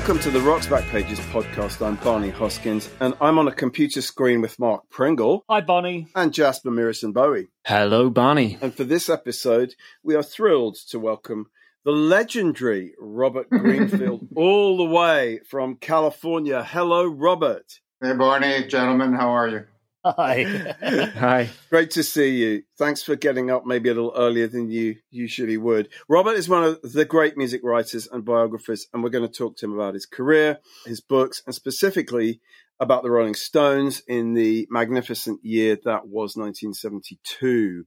Welcome to the Rocks Back Pages podcast. I'm Barney Hoskyns, and I'm on a computer screen with Mark Pringle Hi, Barney. and Jasper Murison-Bowie. Hello, Barney. And for this episode, we are thrilled to welcome the legendary Robert Greenfield, all the way from California. Hello, Robert. Hey, Barney, gentlemen, how are you? Hi. Hi. Great to see you. Thanks for getting up maybe a little earlier than you usually would. Robert is one of the great music writers and biographers, and we're going to talk to him about his career, his books, and specifically about the Rolling Stones in the magnificent year that was 1972.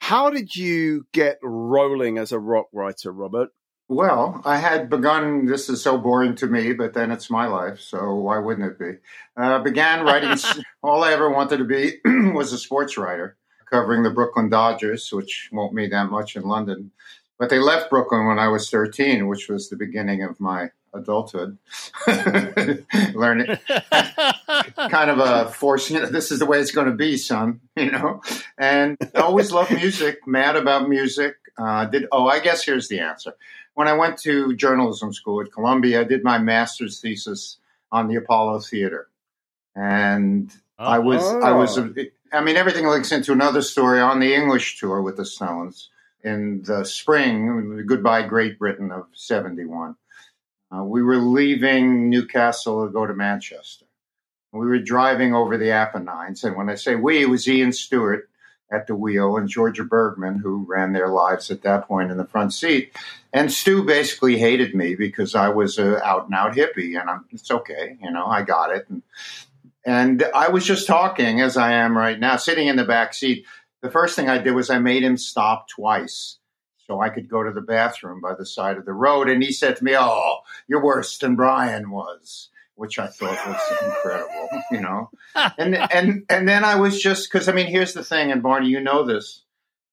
How did you get rolling as a rock writer, Robert? Well, I had begun, this is so boring to me, but then it's my life, so why wouldn't it be? Uh, began writing, all I ever wanted to be was a sports writer, covering the Brooklyn Dodgers, which won't mean that much in London. But they left Brooklyn when I was 13, which was the beginning of my adulthood. Learning kind of a force, you know, this is the way it's going to be, son, you know? And always loved music, mad about music. Uh, did oh, I guess here's the answer. When I went to journalism school at Columbia, I did my master's thesis on the Apollo Theater, and I was I was I mean everything links into another story on the English tour with the Stones in the spring, goodbye Great Britain of '71. Uh, we were leaving Newcastle to go to Manchester. We were driving over the Apennines, and when I say we, it was Ian Stewart at the wheel and Georgia Bergman, who ran their lives at that point in the front seat. And Stu basically hated me because I was a out and out hippie, and I'm, it's okay, you know, I got it. And, and I was just talking as I am right now, sitting in the back seat. The first thing I did was I made him stop twice so I could go to the bathroom by the side of the road. And he said to me, "Oh, you're worse than Brian was." Which I thought was incredible, you know. And and and then I was just because I mean, here's the thing, and Barney, you know this.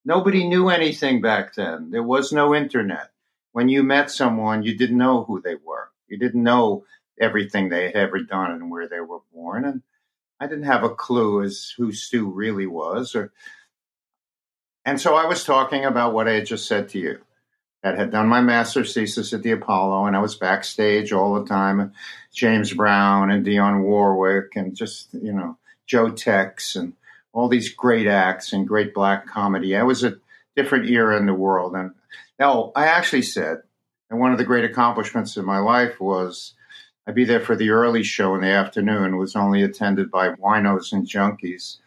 Nobody knew anything back then. There was no internet. When you met someone, you didn't know who they were. You didn't know everything they had ever done and where they were born. And I didn't have a clue as who Stu really was. Or, and so I was talking about what I had just said to you. That had done my master's thesis at the Apollo, and I was backstage all the time. James Brown and Dionne Warwick, and just you know Joe Tex, and all these great acts and great black comedy. It was a different era in the world. And now I actually said, and one of the great accomplishments of my life was I'd be there for the early show in the afternoon. It was only attended by winos and junkies.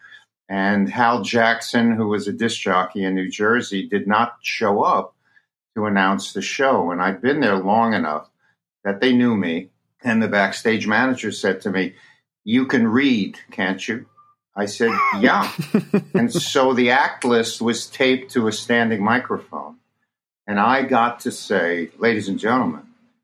And Hal Jackson, who was a disc jockey in New Jersey, did not show up to announce the show. And I'd been there long enough that they knew me. And the backstage manager said to me, You can read, can't you? I said, Yeah. and so the act list was taped to a standing microphone. And I got to say, Ladies and gentlemen,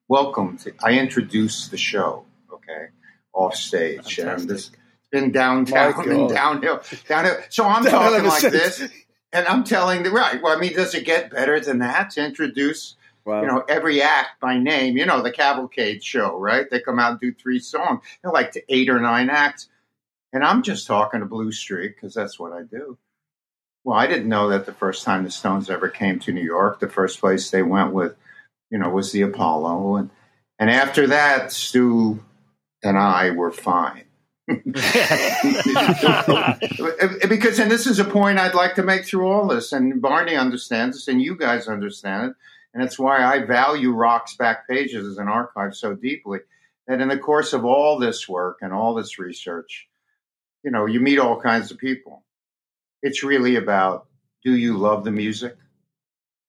welcome to, I introduced the show, okay, off stage. Fantastic. And this it's been downtown and downhill, downhill. So I'm talking like this. And I'm telling the right. Well, I mean, does it get better than that to introduce, Wow. you know, every act by name? You know, the Cavalcade show, right? They come out and do three songs. They're like to eight or nine acts, and I'm just talking to Blue Streak because that's what I do. Well, I didn't know that the first time the Stones ever came to New York, the first place they went with, you know, was the Apollo, and and after that, Stu and I were fine. Because and this is a point I'd like to make through all this, and Barney understands this, and you guys understand it, and it's why I value Rock's back pages as an archive so deeply. That in the course of all this work and all this research, you know, you meet all kinds of people. It's really about do you love the music?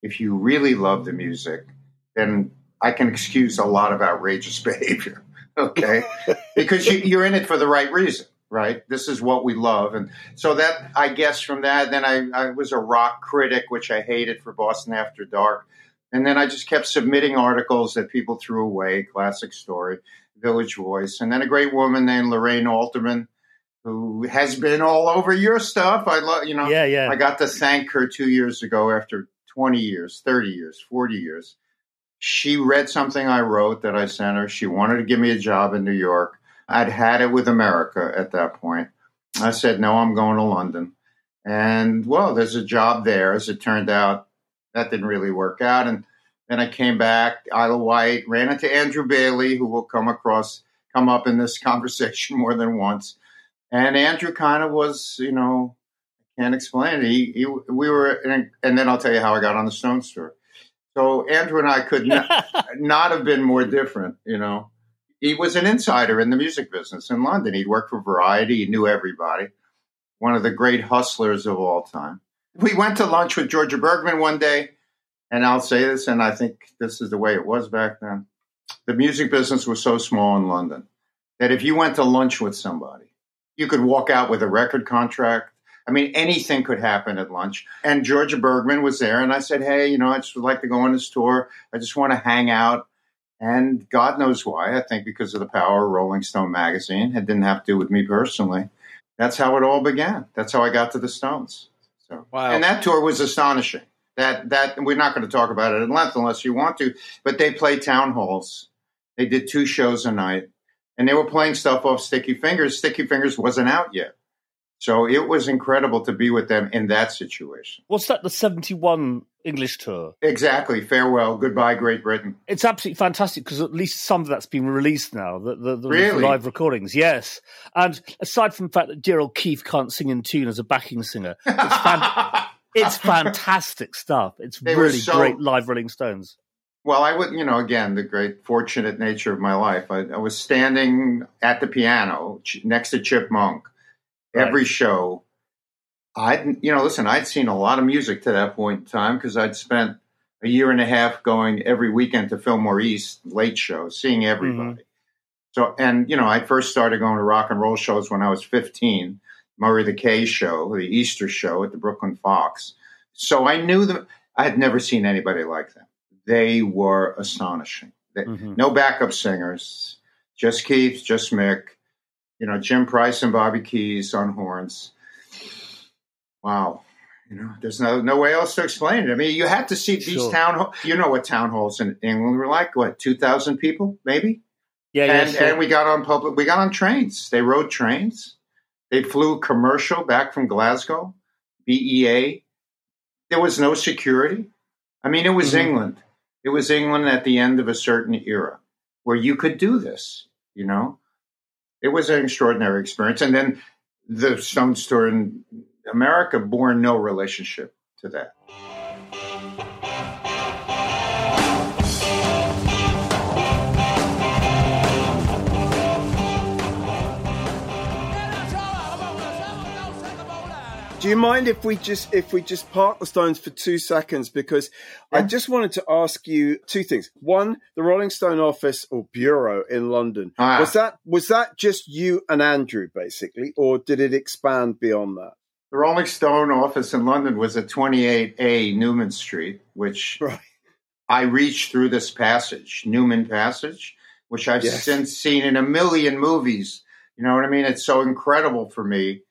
If you really love the music, then I can excuse a lot of outrageous behavior. Okay, because you, you're in it for the right reason, right? This is what we love, and so that I guess from that, then I, I was a rock critic, which I hated for Boston After Dark, and then I just kept submitting articles that people threw away. Classic story, Village Voice, and then a great woman named Lorraine Alterman, who has been all over your stuff. I love, you know, yeah, yeah. I got to thank her two years ago after 20 years, 30 years, 40 years. She read something I wrote that I sent her. She wanted to give me a job in New York. I'd had it with America at that point. I said, no, I'm going to London. And well, there's a job there. As it turned out, that didn't really work out. And Then I came back, Isle of Wight, ran into Andrew Bailey, who will come across, come up in this conversation more than once. And Andrew kind of was, you know, can't explain it. He, he, we were, in, and then I'll tell you how I got on the Stones tour. So Andrew and I could not, not have been more different, you know. He was an insider in the music business in London. He'd worked for Variety. He knew everybody. One of the great hustlers of all time. We went to lunch with Georgia Bergman one day, and I'll say this, and I think this is the way it was back then. The music business was so small in London that if you went to lunch with somebody, you could walk out with a record contract, I mean, anything could happen at lunch. And Georgia Bergman was there, and I said, Hey, you know, I just would like to go on this tour. I just want to hang out. And God knows why. I think because of the power of Rolling Stone magazine. It didn't have to do with me personally. That's how it all began. That's how I got to the Stones. So, wow. And that tour was astonishing. That that we're not going to talk about it at length unless you want to. But they played town halls. They did two shows a night, and they were playing stuff off Sticky Fingers. Sticky Fingers wasn't out yet. So it was incredible to be with them in that situation. What's that, the 71 English tour? Exactly. Farewell. Goodbye, Great Britain. It's absolutely fantastic because at least some of that's been released now, the, the, the, really? live recordings. Yes. And aside from the fact that Gerald Keith can't sing in tune as a backing singer, it's, fan- it's fantastic stuff. It's they really so- great live Rolling Stones. Well, I would, you know, again, the great fortunate nature of my life. I, I was standing at the piano next to Chip Monck right. every show. I'd, you know, listen, I'd seen a lot of music to that point in time because I'd spent a year and a half going every weekend to Fillmore East late shows, seeing everybody. Mm-hmm. So, and you know, I first started going to rock and roll shows when I was 15. Murray the K show, the Easter show at the Brooklyn Fox. So I knew them. I had never seen anybody like them. They were astonishing. They, mm-hmm. No backup singers, just Keith, just Mick you know, Jim Price and Bobby Keys on horns. Wow. You know, there's no no way else to explain it. I mean, you had to see these sure. town. You know what town halls in England were like? What two thousand people, maybe? Yeah, and, yeah. Sure. And we got on public. We got on trains. They rode trains. They flew commercial back from Glasgow, BEA. There was no security. I mean, it was mm-hmm. England. It was England at the end of a certain era where you could do this. You know, it was an extraordinary experience. And then the Stones tour in America bore no relationship to that. Do you mind if we just if we just park the Stones for two seconds? Because yeah. I just wanted to ask you two things. One, the Rolling Stone office or bureau in London ah. was that was that just you and Andrew basically, or did it expand beyond that? The Rolling Stone office in London was at 28A Newman Street, which right. I reached through this passage, Newman Passage, which I've yes. since seen in a million movies. You know what I mean? It's so incredible for me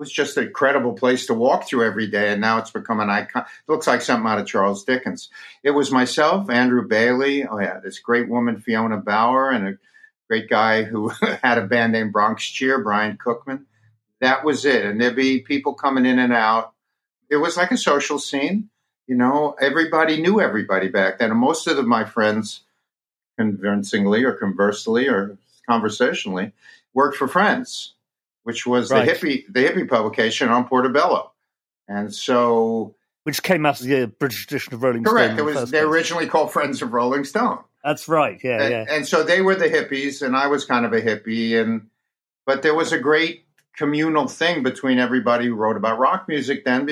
was just a credible place to walk through every day, and now it's become an icon. It looks like something out of Charles Dickens. It was myself, Andrew Bailey. Oh yeah, this great woman Fiona Bauer, and a great guy who had a band named Bronx Cheer, Brian Cookman. That was it, and there'd be people coming in and out. It was like a social scene. You know, everybody knew everybody back then, and most of my friends, convincingly or conversely or conversationally, worked for Friends which was right. the hippie the hippie publication on Portobello, and so which came out of the British edition of Rolling correct. Stone. Correct. It was they originally called Friends of Rolling Stone. That's right. Yeah, and, yeah. And so they were the hippies, and I was kind of a hippie, and but there was a great communal thing between everybody who wrote about rock music. Then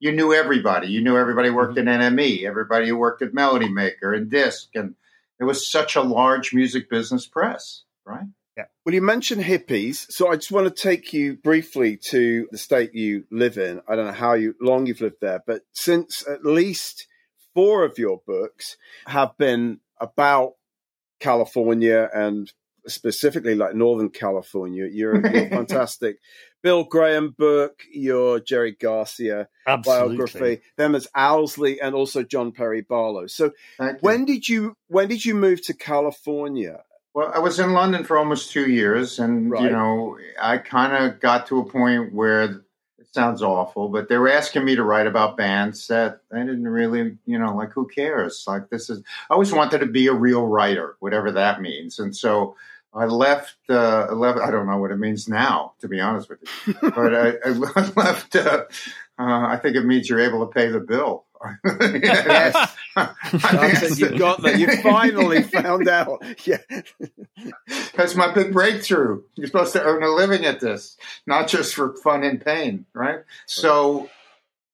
you knew everybody. You knew everybody worked mm-hmm. at NME. Everybody who worked at Melody Maker and Disc, and it was such a large music business press, right? Yeah. Well, you mentioned hippies, so I just want to take you briefly to the state you live in. I don't know how you, long you've lived there, but since at least four of your books have been about California and specifically like Northern California, you're, you're fantastic. Bill Graham book, your Jerry Garcia Absolutely. biography, them as Owsley and also John Perry Barlow. So when did you when did you move to California? Well, I was in London for almost two years, and right. you know, I kind of got to a point where it sounds awful, but they were asking me to write about bands that I didn't really, you know, like who cares? Like this is, I always wanted to be a real writer, whatever that means. And so I left, uh, left, I don't know what it means now, to be honest with you, but I, I left, uh, uh, I think it means you're able to pay the bill. yes. You got that. You finally found out. Yeah. That's my big breakthrough. You're supposed to earn a living at this, not just for fun and pain, right? So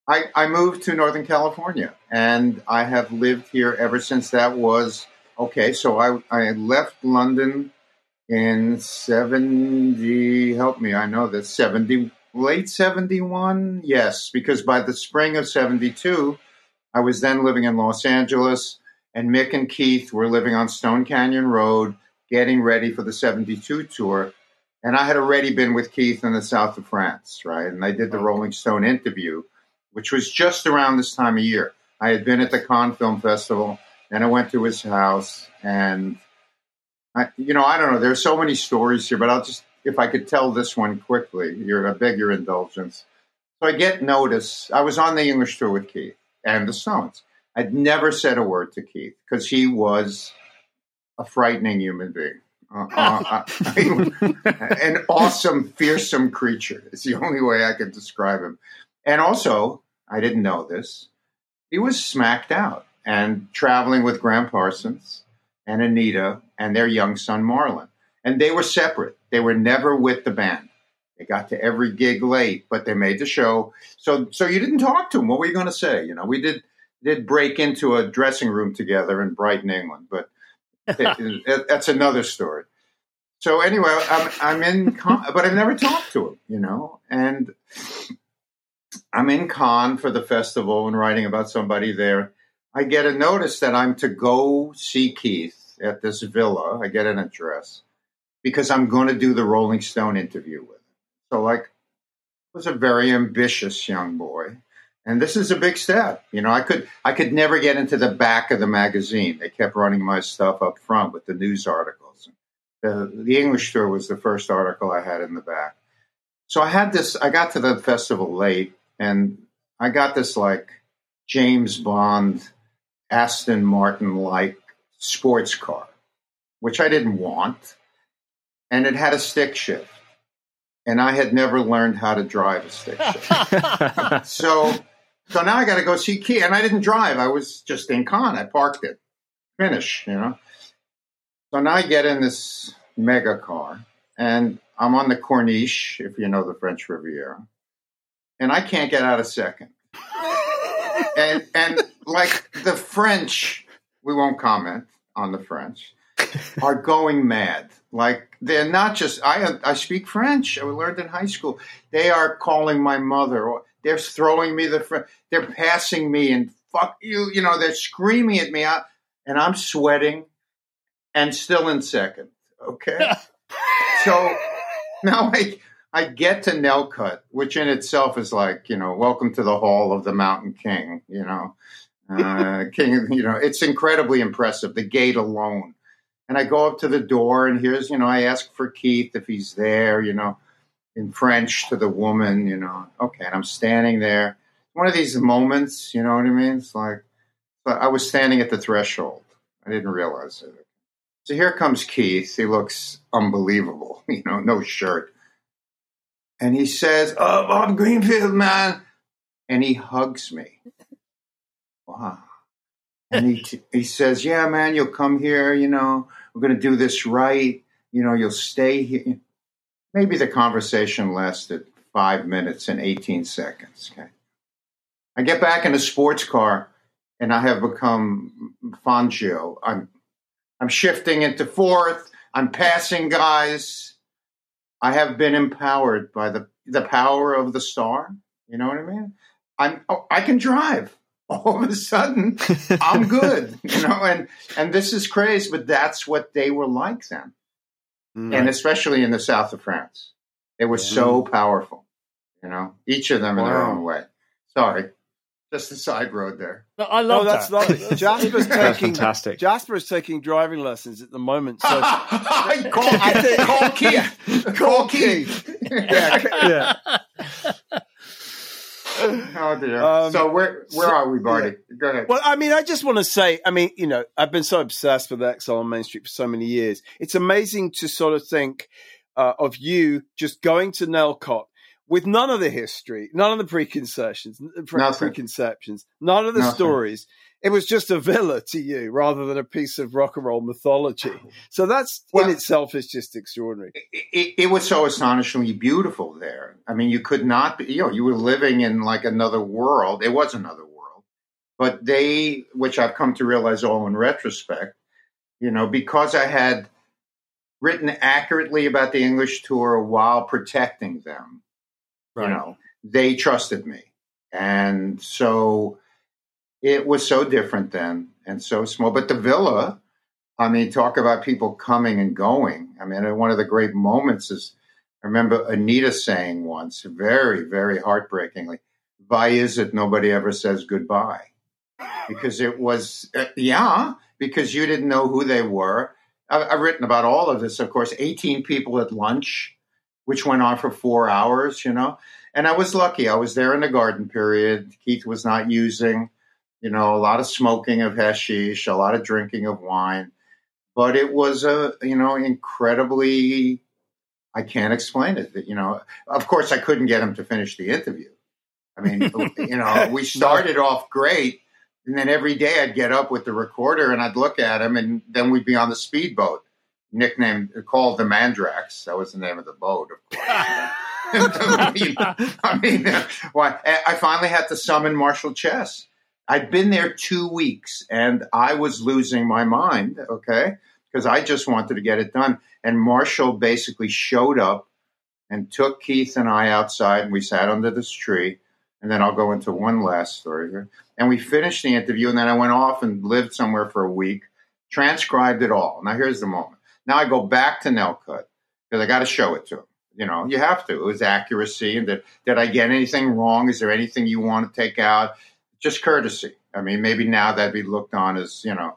I, I moved to Northern California and I have lived here ever since that was okay. So I, I left London in 70, help me, I know this, 70, late 71? Yes, because by the spring of 72, I was then living in Los Angeles, and Mick and Keith were living on Stone Canyon Road, getting ready for the 72 tour. And I had already been with Keith in the south of France, right? And I did the Rolling Stone interview, which was just around this time of year. I had been at the Cannes Film Festival, and I went to his house, and I, you know, I don't know. There's so many stories here, but I'll just, if I could tell this one quickly, you're, I beg your indulgence. So I get notice. I was on the English tour with Keith and the Stones. I'd never said a word to Keith because he was a frightening human being. Uh, uh, an awesome, fearsome creature is the only way I could describe him. And also, I didn't know this, he was smacked out and traveling with Gram Parsons and Anita and their young son Marlon. And they were separate. They were never with the band. They got to every gig late, but they made the show. So so you didn't talk to them. What were you going to say? You know, we did did break into a dressing room together in Brighton, England, but it, it, that's another story. So anyway, I'm I'm in, but I've never talked to him. You know, and I'm in Cannes for the festival and writing about somebody there. I get a notice that I'm to go see Keith at this villa. I get an address because I'm going to do the Rolling Stone interview with him. So, like, was a very ambitious young boy, and this is a big step. You know, I could I could never get into the back of the magazine. They kept running my stuff up front with the news articles. The, the English tour was the first article I had in the back. So I had this. I got to the festival late, and I got this like James Bond, Aston Martin like sports car, which I didn't want, and it had a stick shift and I had never learned how to drive a stick shift. so, so now I got to go see Keith, and I didn't drive. I was just in Cannes. I parked it, finish, you know. So now I get in this mega car, and I'm on the Corniche, if you know the French Riviera, and I can't get out a second. and and like the French, we won't comment on the French, are going mad. Like they're not just I I speak French. I learned in high school. They are calling my mother. Or They're throwing me the. They're passing me and fuck you. You know they're screaming at me. and I'm sweating, and still in second. Okay, so now I I get to Nellcote, which in itself is like you know welcome to the Hall of the Mountain King. You know. Uh, King, you know, it's incredibly impressive. The gate alone and I go up to the door, and here's, you know, I ask for Keith if he's there, you know, in French to the woman, you know. Okay, and I'm standing there. One of these moments, you know what I mean? It's like, but I was standing at the threshold. I didn't realize it. So here comes Keith. He looks unbelievable, you know, no shirt. And he says, Oh, Bob Greenfield, man. And he hugs me. Wow. And he, he says, Yeah, man, you'll come here, you know, we're going to do this right. You know, you'll stay here. Maybe the conversation lasted five minutes and 18 seconds. Okay. I get back in a sports car and I have become Fangio. I'm, I'm shifting into fourth. I'm passing guys. I have been empowered by the, the power of the star. You know what I mean? I'm, oh, I can drive all of a sudden I'm good, you know, and and this is crazy, but that's what they were like then, mm. and especially in the south of France, they were yeah. so powerful, you know, each of them wow. in their own way. Sorry, just a side road there. No, I love oh, that's that. lovely. Jasper's taking fantastic. Jasper is taking driving lessons at the moment. So call, I think, call Keith. Call Keith. yeah, yeah. oh dear. Um, so where where so, are we, Barney? Yeah. Go ahead. Well, I mean, I just want to say, I mean, you know, I've been so obsessed with Exile on Main Street for so many years. It's amazing to sort of think uh, of you just going to Nellcote with none of the history, none of the preconceptions, pre- preconceptions, none of the Nothing. stories. It was just a villa to you rather than a piece of rock and roll mythology. So that's well, in itself is just extraordinary. It, it, it, was so astonishingly beautiful there. I mean, you could not be, you know, you were living in like another world. It was another world. But they, which I've come to realize all in retrospect, you know, because I had written accurately about the English tour while protecting them Right. You know, they trusted me. And so it was so different then and so small. But the villa, I mean, talk about people coming and going. I mean, one of the great moments is I remember Anita saying once, very, very heartbreakingly, why is it nobody ever says goodbye? Because it was, uh, yeah, because you didn't know who they were. I've, I've written about all of this, of course, 18 people at lunch which went on for four hours, you know. And I was lucky. I was there in the garden period. Keith was not using, you know, a lot of smoking of hashish, a lot of drinking of wine. But it was a, you know, incredibly, I can't explain it. You know, of course, I couldn't get him to finish the interview. I mean, you know, we started off great. And then every day I'd get up with the recorder and I'd look at him, and then we'd be on the speedboat nicknamed called the Mandrax. That was the name of the boat, of course. I mean, I, mean I finally had to summon Marshall Chess. I'd been there two weeks and I was losing my mind, okay, because I just wanted to get it done. And Marshall basically showed up and took Keith and I outside and we sat under this tree. And then I'll go into one last story here. And we finished the interview and then I went off and lived somewhere for a week, transcribed it all. Now here's the moment. Now I go back to Nellcote because I got to show it to him. You know, you have to. It was accuracy. And did, did I get anything wrong? Is there anything you want to take out? Just courtesy. I mean, maybe now that'd be looked on as, you know,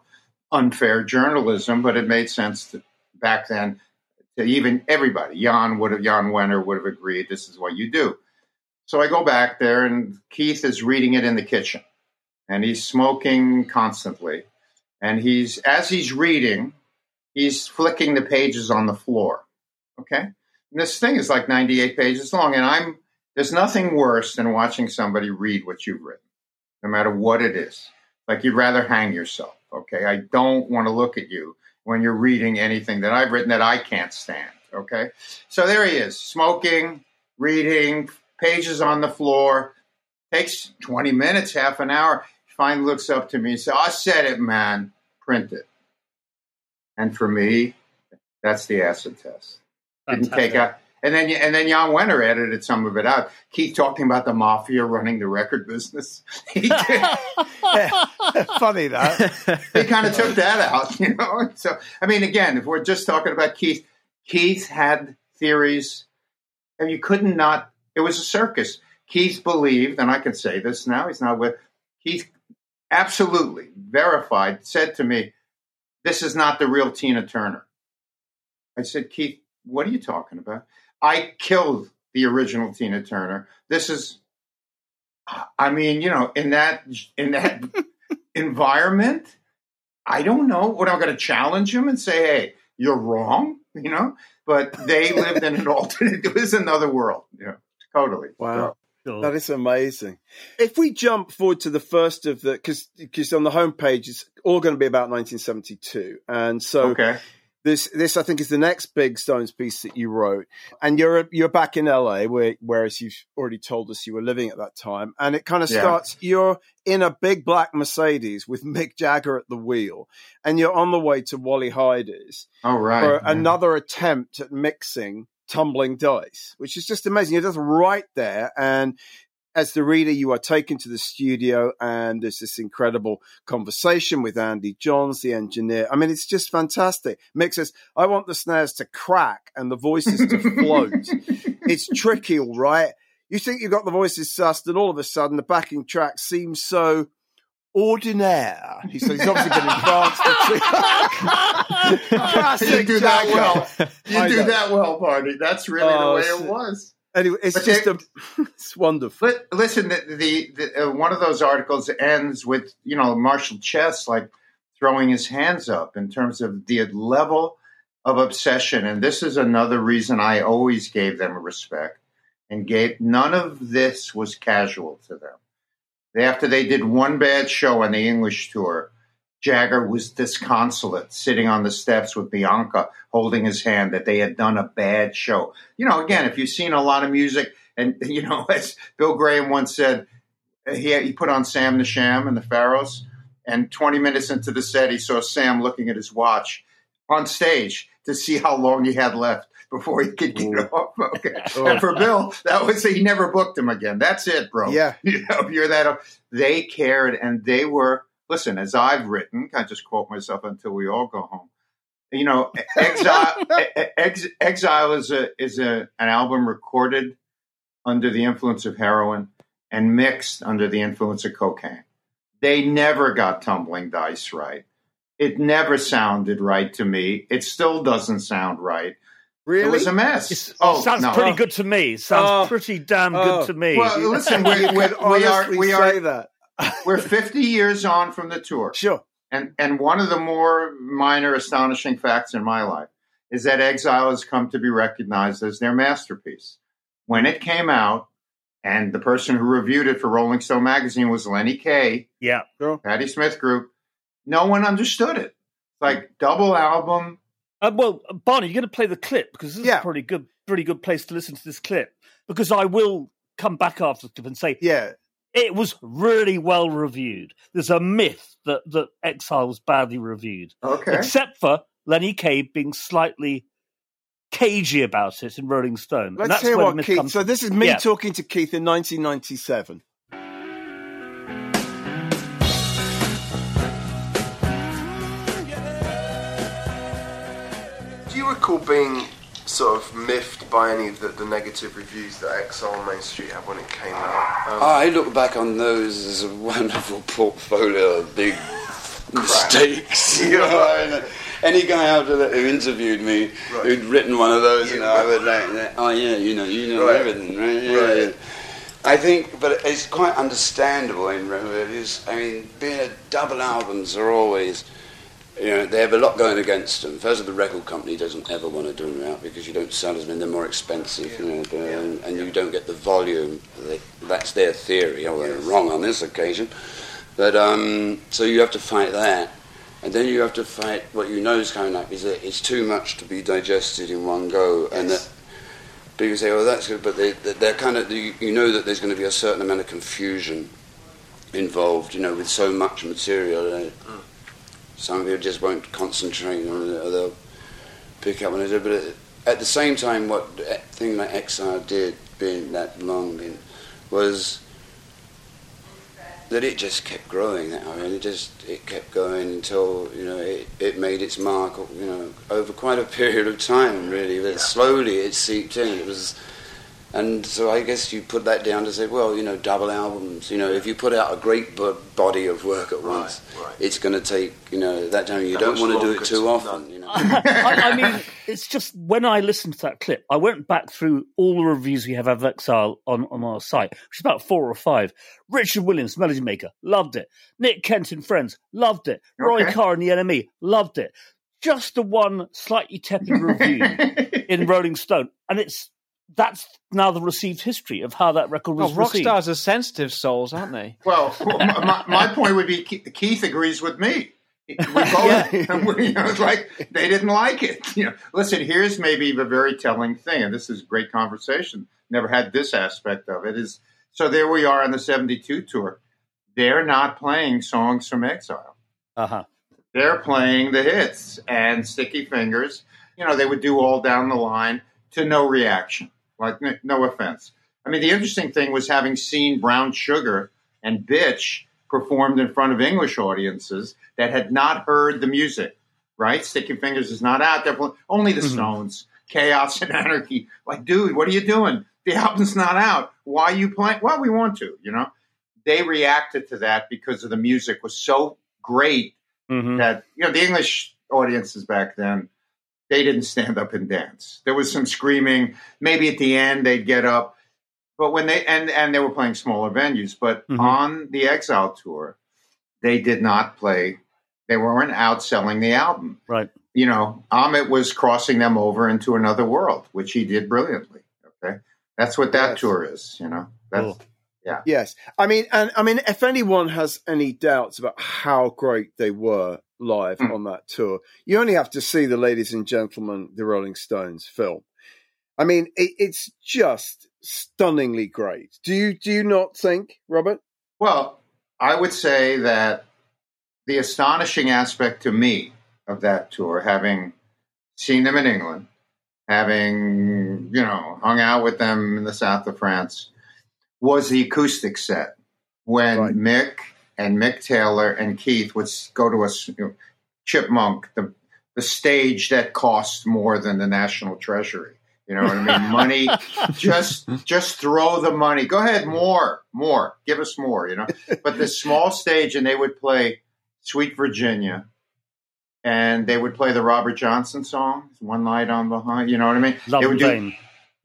unfair journalism, but it made sense to, back then to even everybody. Jan would have, Jan Wenner would have agreed this is what you do. So I go back there and Keith is reading it in the kitchen and he's smoking constantly. And he's, as he's reading, he's flicking the pages on the floor. Okay. And this thing is like 98 pages long. And I'm, there's nothing worse than watching somebody read what you've written, no matter what it is. Like you'd rather hang yourself. Okay. I don't want to look at you when you're reading anything that I've written that I can't stand. Okay. So there he is, smoking, reading, pages on the floor. Takes 20 minutes, half an hour. He finally looks up to me and says, I said it, man. Print it. And for me, that's the acid test. Didn't take out. And then, and then Jan Wenner edited some of it out. Keith talking about the mafia running the record business. Funny that he kind of took that out, you know. So, I mean, again, if we're just talking about Keith, Keith had theories, and you couldn't not. It was a circus. Keith believed, and I can say this now. He's not with Keith. Absolutely verified. Said to me, this is not the real Tina Turner. I said, Keith, what are you talking about? I killed the original Tina Turner. This is, I mean, you know, in that in that environment, I don't know what I'm going to challenge him and say, hey, you're wrong, you know. But they lived in an alternate. It was another world. Yeah, totally. Wow. Sure. That is amazing. If we jump forward to the first of the, because because on the homepage it's all going to be about 1972, and so okay. This this I think is the next big Stones piece that you wrote, and you're you're back in LA, where whereas you've already told us you were living at that time, and it kind of yeah. starts. You're in a big black Mercedes with Mick Jagger at the wheel, and you're on the way to Wally Heider's. Oh right, for yeah. another attempt at mixing tumbling dice, which is just amazing. You're just right there. And as the reader, you are taken to the studio and there's this incredible conversation with Andy Johns, the engineer. I mean, it's just fantastic. Mick says, I want the snares to crack and the voices to float. it's tricky, all right. You think you've got the voices sussed, and all of a sudden the backing track seems so ordinaire. He said he's obviously been in France for two. you do that well. You I do know. that well, Barney. That's really the oh, way it was. Anyway, it's but just a, it's wonderful. Listen, the, the, the uh, one of those articles ends with you know Marshall Chess like throwing his hands up in terms of the level of obsession, and this is another reason I always gave them respect and gave none of this was casual to them. After they did one bad show on the English tour, Jagger was disconsolate, sitting on the steps with Bianca holding his hand that they had done a bad show. You know, again, if you've seen a lot of music, and you know, as Bill Graham once said, he, he put on Sam the Sham and the Pharaohs, and 20 minutes into the set, he saw Sam looking at his watch on stage to see how long he had left before he could get Ooh. off. Okay. Oh. And for Bill, that was he never booked him again. That's it, bro. Yeah. You know, you're that, they cared and they were listen, as I've written, I just quote myself until we all go home. You know, Exile, Ex, Exile is a is a an album recorded under the influence of heroin and mixed under the influence of cocaine. They never got tumbling dice right. It never sounded right to me. It still doesn't sound right. Really? It was a mess. It's, oh, sounds no. pretty good to me. Sounds oh, pretty damn oh. good to me. Well, listen, we, we, we are we are that. We're 50 years on from the tour. Sure. And and one of the more minor astonishing facts in my life is that Exile has come to be recognized as their masterpiece. When it came out, and the person who reviewed it for Rolling Stone magazine was Lenny Kaye. Yeah. Sure. Patti Smith Group. No one understood it. It's like double album. Uh, well, Barney, you're going to play the clip because this yeah. is a pretty good, pretty good place to listen to this clip because I will come back after and say, yeah, it was really well reviewed. There's a myth that, that Exile was badly reviewed. Okay. Except for Lenny Kaye being slightly cagey about it in Rolling Stone. Let's hear what Keith. So this is me yeah. talking to Keith in 1997. Do you recall being sort of miffed by any of the, the negative reviews that Exile on Main Street had when it came out? Um, I look back on those as a wonderful portfolio of big mistakes. you know, any guy out there who interviewed me right. who'd written one of those, yeah, you know, I would like, oh yeah, you know, you know right. everything, right? Yeah, right. Yeah. I think, but it's quite understandable in reviews. I mean, being a double albums are always you know, they have a lot going against them. First of all, the record company doesn't ever want to do them out because you don't sell as many, they're more expensive, you know, and, and you don't get the volume. They, that's their theory. Oh, they're wrong on this occasion. But um, so you have to fight that. And then you have to fight what you know is coming up is that it's too much to be digested in one go. Yes. And that people say, oh, that's good, but they, they're kind of, you know that there's going to be a certain amount of confusion involved, you know, with so much material. Mm. Some people just won't concentrate on it, or they'll pick up on it. But at the same time, what eh, thing that Exile did, being that long, was that it just kept growing. I mean, it just it kept going until you know it, it made its mark. You know, over quite a period of time, really. But slowly it seeped in. It was and so I guess you put that down to say, well, you know, double albums. You know, if you put out a great body of work at once, right, right. it's going to take, you know, that time. You that don't want to do it too often. You know, I, I, mean, it's just when I listened to that clip, I went back through all the reviews we have of Exile on, on our site, which is about four or five. Richard Williams, Melody Maker, loved it. Nick Kent and Friends, loved it. Okay. Roy Carr and the NME, loved it. Just the one slightly tepid review in Rolling Stone, and it's that's now the received history of how that record was well, rock received. stars are sensitive souls, aren't they? Well, my, my, point would be Keith agrees with me. We both, yeah. we, you know, it's like they didn't like it. You know, listen, here's maybe the very telling thing, and this is great conversation. Never had this aspect of it. Is so there we are on the '72 tour. They're not playing songs from Exile. Uh huh. They're playing the hits and Sticky Fingers. You know, they would do all down the line to no reaction. Like, no offense. I mean, the interesting thing was having seen Brown Sugar and Bitch performed in front of English audiences that had not heard the music, right? Sticky Fingers is not out there. Only the mm-hmm. Stones, Chaos and Anarchy. Like, dude, what are you doing? The album's not out. Why are you playing? Well, we want to, you know? They reacted to that because of the music was so great mm-hmm. that, you know, the English audiences back then – they didn't stand up and dance. There was some screaming. Maybe at the end they'd get up, but when they and and they were playing smaller venues. But Mhm. on the Exile tour, they did not play. They weren't outselling the album. Right. You know, Amit was crossing them over into another world, which he did brilliantly. Okay, that's what that Yes. tour is. You know, that's Cool. Yes, I mean, and I mean, if anyone has any doubts about how great they were live Hmm. on that tour, you only have to see the Ladies and Gentlemen, the Rolling Stones film. I mean, it, it's just stunningly great. Do you do you not think, Robert? Well, I would say that the astonishing aspect to me of that tour, having seen them in England, having, you know, hung out with them in the south of France, was the acoustic set. When Right. Mick and Mick Taylor and Keith would go to a you know, Chip Monck, the, the stage that cost more than the National Treasury. You know what I mean? Money, just just throw the money. Go ahead, more, more. Give us more. You know. But this small stage, and they would play "Sweet Virginia," and they would play the Robert Johnson song, "One Light on Behind." You know what I mean? Love they would do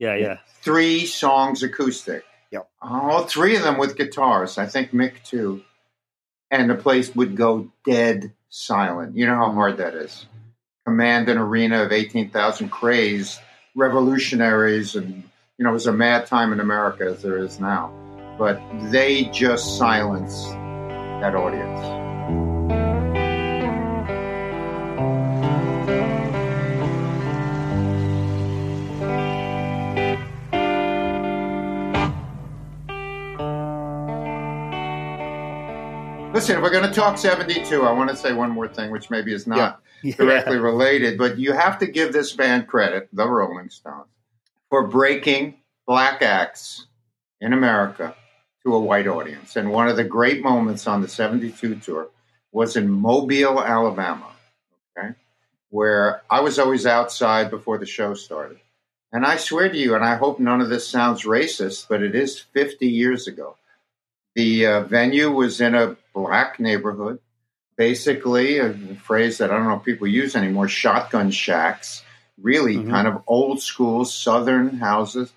Yeah, yeah. three songs acoustic. Yep. All three of them with guitars. I think Mick too. And the place would go dead silent. You know how hard that is. Command an arena of 18,000 crazed revolutionaries, and, you know, it was a mad time in America as there is now. But they just silenced that audience. Listen, if we're going to talk 72, I want to say one more thing, which maybe is not yeah. directly related, but you have to give this band credit, the Rolling Stones, for breaking black acts in America to a white audience. And one of the great moments on the 72 tour was in Mobile, Alabama, okay, where I was always outside before the show started. And I swear to you, and I hope none of this sounds racist, but it is 50 years ago. The uh, venue was in a black neighborhood basically a phrase that I don't know if people use anymore shotgun shacks, really Mhm. kind of old school southern houses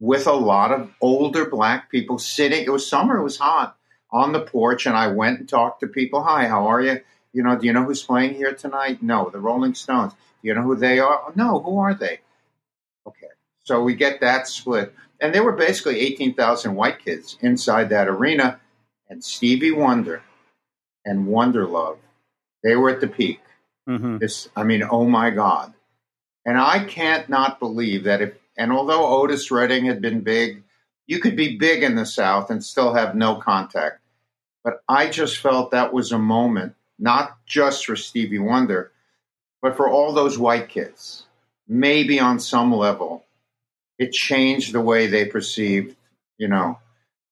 with a lot of older black people sitting. It was summer, it was hot on the porch, and I went and talked to people. Hi, how are you? You know, do you know who's playing here tonight? No, the Rolling Stones. Do you know who they are? No, who are they? Okay. So we get that split. And there were basically 18,000 white kids inside that arena, and Stevie Wonder and Wonderlove, they were at the peak. hmm This, I mean, oh my God. And I can't not believe that if, and although Otis Redding had been big, you could be big in the South and still have no contact. But I just felt that was a moment, not just for Stevie Wonder, but for all those white kids. Maybe on some level, it changed the way they perceived, you know,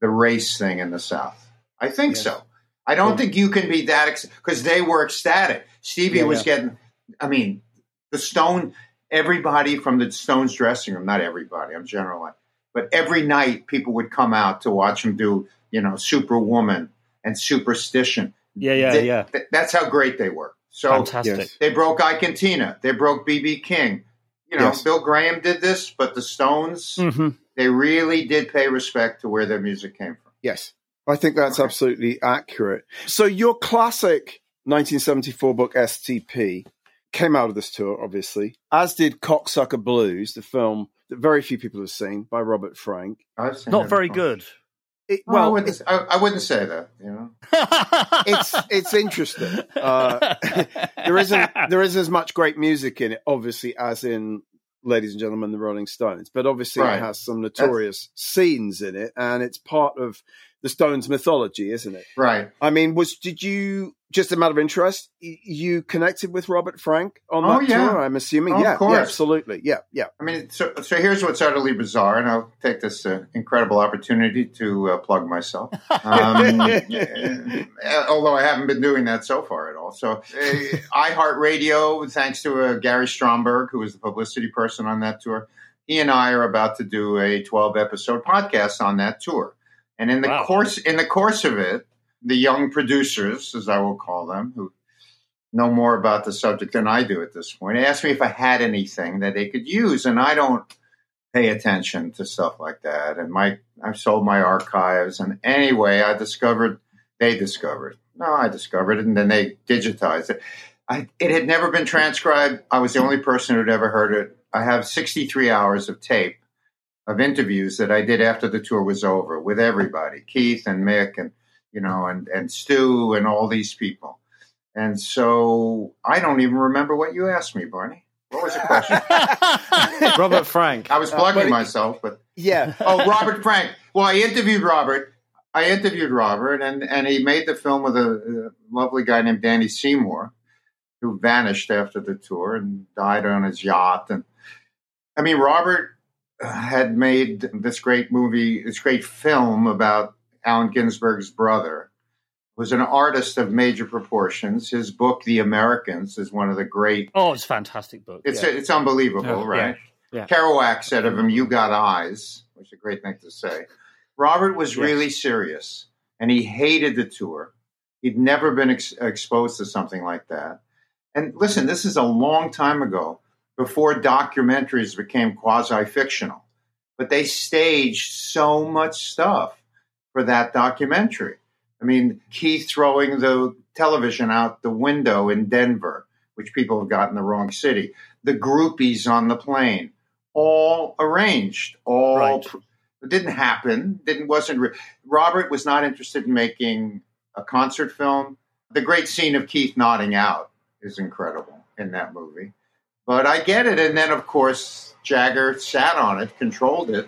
the race thing in the South. I think Yes. so. I don't Cool. think you can be that because they were ecstatic. Stevie Yeah, was yeah. getting. I mean, the Stone. Everybody from the Stones dressing room. Not everybody. I'm generalizing, but every night people would come out to watch him do. You know, Superwoman and Superstition. Yeah, yeah, They- yeah. th- that's how great they were. So Fantastic. they broke Ike and Tina. They broke BB King. You know, Yes. Bill Graham did this, but the Stones, hmm they really did pay respect to where their music came from. Yes, I think that's Okay. absolutely accurate. So your classic 1974 book STP came out of this tour, obviously, as did Cocksucker Blues, the film that very few people have seen by Robert Frank. I've seen Not very good. It, Well, I wouldn't, I, I wouldn't say that. You know, it's it's interesting. Uh, there isn't there isn't as much great music in it, obviously, as in Ladies and Gentlemen, the Rolling Stones. But obviously, Right. it has some notorious scenes in it, and it's part of the Stones mythology, isn't it? right? I mean, was did you just a matter of interest? You connected with Robert Frank on Oh, that yeah. tour? I'm assuming. Oh, of yeah, yeah, course. absolutely. Yeah, yeah. I mean, so, so here's what's utterly bizarre, and I'll take this uh, incredible opportunity to uh, plug myself. Um, uh, although I haven't been doing that so far at all. So, uh, iHeartRadio, thanks to uh, Gary Stromberg, who was the publicity person on that tour, he and I are about to do a 12 episode podcast on that tour. And in the Wow. course in the course of it, the young producers, as I will call them, who know more about the subject than I do at this point. Asked me if I had anything that they could use, and I don't pay attention to stuff like that. And my I've sold my archives, and anyway, I discovered they discovered. No, I discovered it, and then they digitized it. I, it had never been transcribed. I was the only person who'd ever heard it. I have 63 hours of tape of interviews that I did after the tour was over with everybody, Keith and Mick and you know and and Stu and all these people. And so I don't even remember what you asked me, Barney. What was the question? Robert Frank. I was uh, plugging myself, but Yeah. oh, Robert Frank. Well, I interviewed Robert. I interviewed Robert, and and he made the film with a, a lovely guy named Danny Seymour, who vanished after the tour and died on his yacht. And I mean, Robert uh, had made this great movie, this great film about Allen Ginsberg's brother. Was an artist of major proportions. His book, The Americans, is one of the great Oh, it's a fantastic book. it's yeah. it's unbelievable, Yeah, right? yeah, yeah. Kerouac said of him, "You got eyes," which is a great thing to say. Robert was Yes. really serious, and he hated the tour. He'd never been ex- exposed to something like that. And listen, this is a long time ago, before documentaries became quasi fictional. But they staged so much stuff for that documentary. I mean, Keith throwing the television out the window in Denver, which people have gotten the wrong city, the groupies on the plane, all arranged, all Right. it didn't happen. Didn't wasn't re- Robert was not interested in making a concert film. The great scene of Keith nodding out is incredible in that movie. But I get it, and then of course Jagger sat on it, controlled it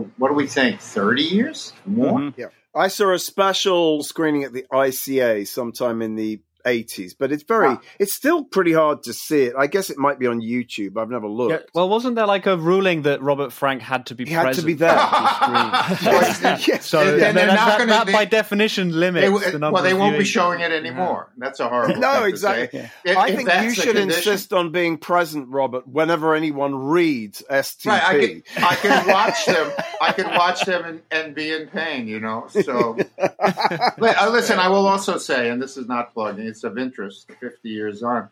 what do we think, thirty years more? Mhm. I saw a special screening at the ICA sometime in the 80s, but it's very, Wow. it's still pretty hard to see it. I guess it might be on YouTube. I've never looked. Yeah, well, wasn't there like a ruling that Robert Frank had to be He had to present be there. to be screened? Yes. So And that, they're that- not gonna- that they- by definition They, limits the number well, they of won't be showing it anymore. That's a horrible. No, exactly. say. If- I if think you should condition- insist on being present, Robert, whenever anyone reads STP. Right, I could, I could watch them. I could watch them and, and be in pain, you know. So, but, uh, listen, I will also say, and this is not plugging; it's of interest. Fifty years on,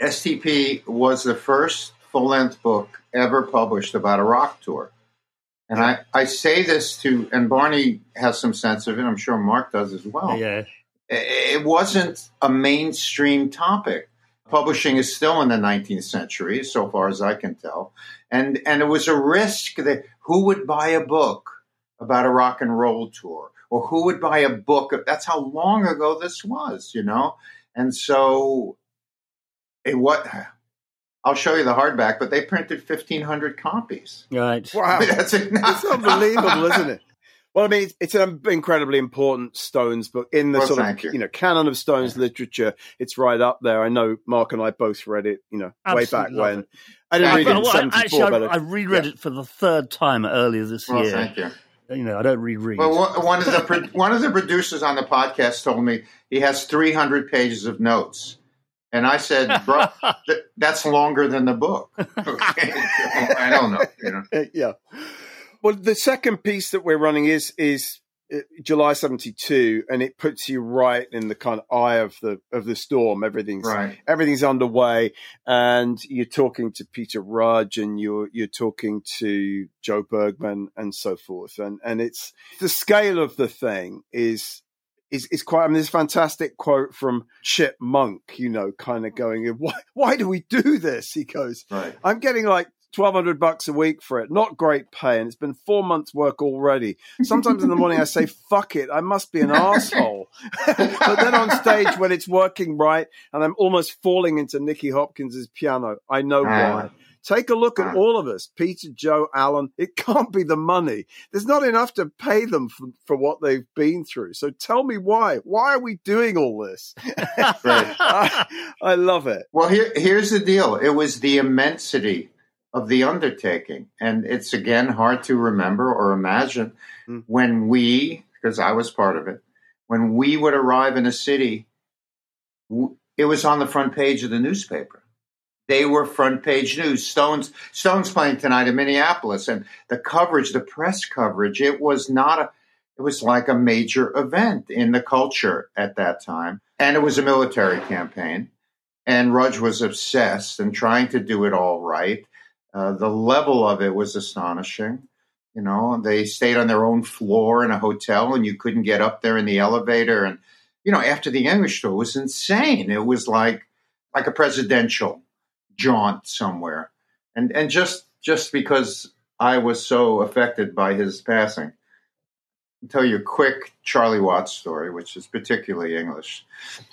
STP was the first full-length book ever published about a rock tour. And I, I say this to, and Barney has some sense of it. I'm sure Mark does as well Yeah. it wasn't a mainstream topic. Publishing is still in the 19th century, so far as I can tell, and and it was a risk that who would buy a book about a rock and roll tour, or who would buy a book? That's how long ago this was, you know. And so, it what I'll show you the hardback, but they printed 1,500 copies. Right. Wow. That's enough. It's unbelievable, isn't it? Well, I mean, it's, it's an incredibly important Stones book in the Well, sort of you. you. know canon of Stones literature. It's right up there. I know Mark and I both read it. You know, way back when. it. I didn't Yeah, read it in Well, '74, actually, I, but I reread it for the third time earlier this Well, year. You. Know, I don't reread. Well, one- of the pro- one of the producers on the podcast told me he has 300 pages of notes, and I said, "Bro, th- that's longer than the book." Okay, I don't know. You know, yeah. Well, the second piece that we're running is is July '72, and it puts you right in the kind of eye of the of the storm. Everything's right? everything's underway, and you're talking to Peter Rudge, and you're you're talking to Jo Bergman, and so forth. And and it's the scale of the thing is. Is, is quite. I mean, this fantastic quote from Chip Monck. You know, kind of going, "Why? Why do we do this?" He goes, Right. I'm getting like twelve hundred bucks a week for it. Not great pay, and it's been four months' work already. Sometimes in the morning I say, "Fuck it, I must be an asshole." but then on stage, when it's working right, and I'm almost falling into Nicky Hopkins's piano, I know Ah. why. Take a look at Ah. all of us, Peter, Jo, Alan. It can't be the money. There's not enough to pay them for, for what they've been through. So tell me why. Why are we doing all this? Right. I, I love it. Well, here here's the deal. It was the immensity of the undertaking, and it's again hard to remember or imagine Mm. when we, because I was part of it, when we would arrive in a city, it was on the front page of the newspaper. They were front page news. Stones Stones playing tonight in Minneapolis, and the coverage, the press coverage, it was not a. It was like a major event in the culture at that time. and it was a military campaign. And Rudge was obsessed and trying to do it all right. Uh, the level of it was astonishing. You know, they stayed on their own floor in a hotel, and you couldn't get up there in the elevator. And you know, after the English tour, it was insane. It was like like a presidential jaunt somewhere, and and just just because I was so affected by his passing. I'll tell you a quick Charlie Watts story, which is particularly English.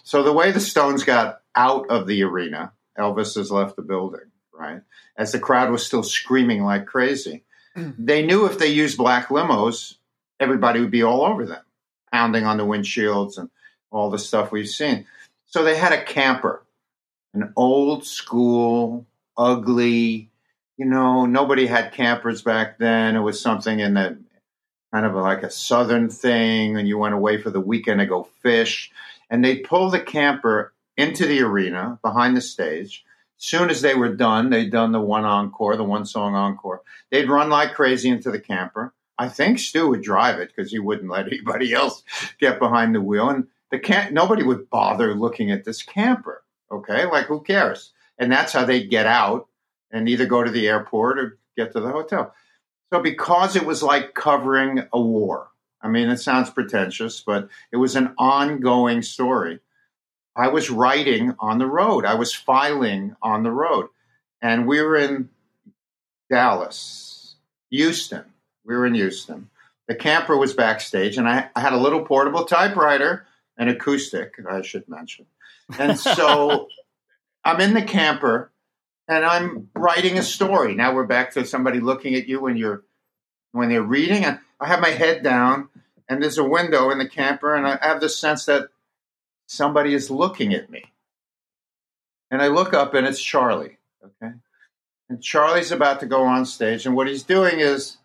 So the way the Stones got out of the arena, Elvis has left the building, right? As the crowd was still screaming like crazy. they knew if they used black limos, everybody would be all over them, pounding on the windshields and all the stuff we've seen. So they had a camper, an old school, ugly, you know, nobody had campers back then. It was something in the kind of like a southern thing, and you went away for the weekend to go fish. And they'd pull the camper into the arena behind the stage. Soon as they were done, they'd done the one encore, the one song encore. They'd run like crazy into the camper. I think Stu would drive it because he wouldn't let anybody else get behind the wheel. And the camp, nobody would bother looking at this camper. Okay, like who cares? And that's how they'd get out and either go to the airport or get to the hotel. So, because it was like covering a war, I mean, it sounds pretentious, but it was an ongoing story. I was writing on the road, I was filing on the road. And we were in Dallas, Houston. We were in Houston. The camper was backstage, and I, I had a little portable typewriter, an acoustic, I should mention. And so I'm in the camper and I'm writing a story. Now we're back to somebody looking at you when you're when they're reading. And I have my head down, and there's a window in the camper, and I have the sense that somebody is looking at me. And I look up, and it's Charlie. Okay, and Charlie's about to go on stage, and what he's doing is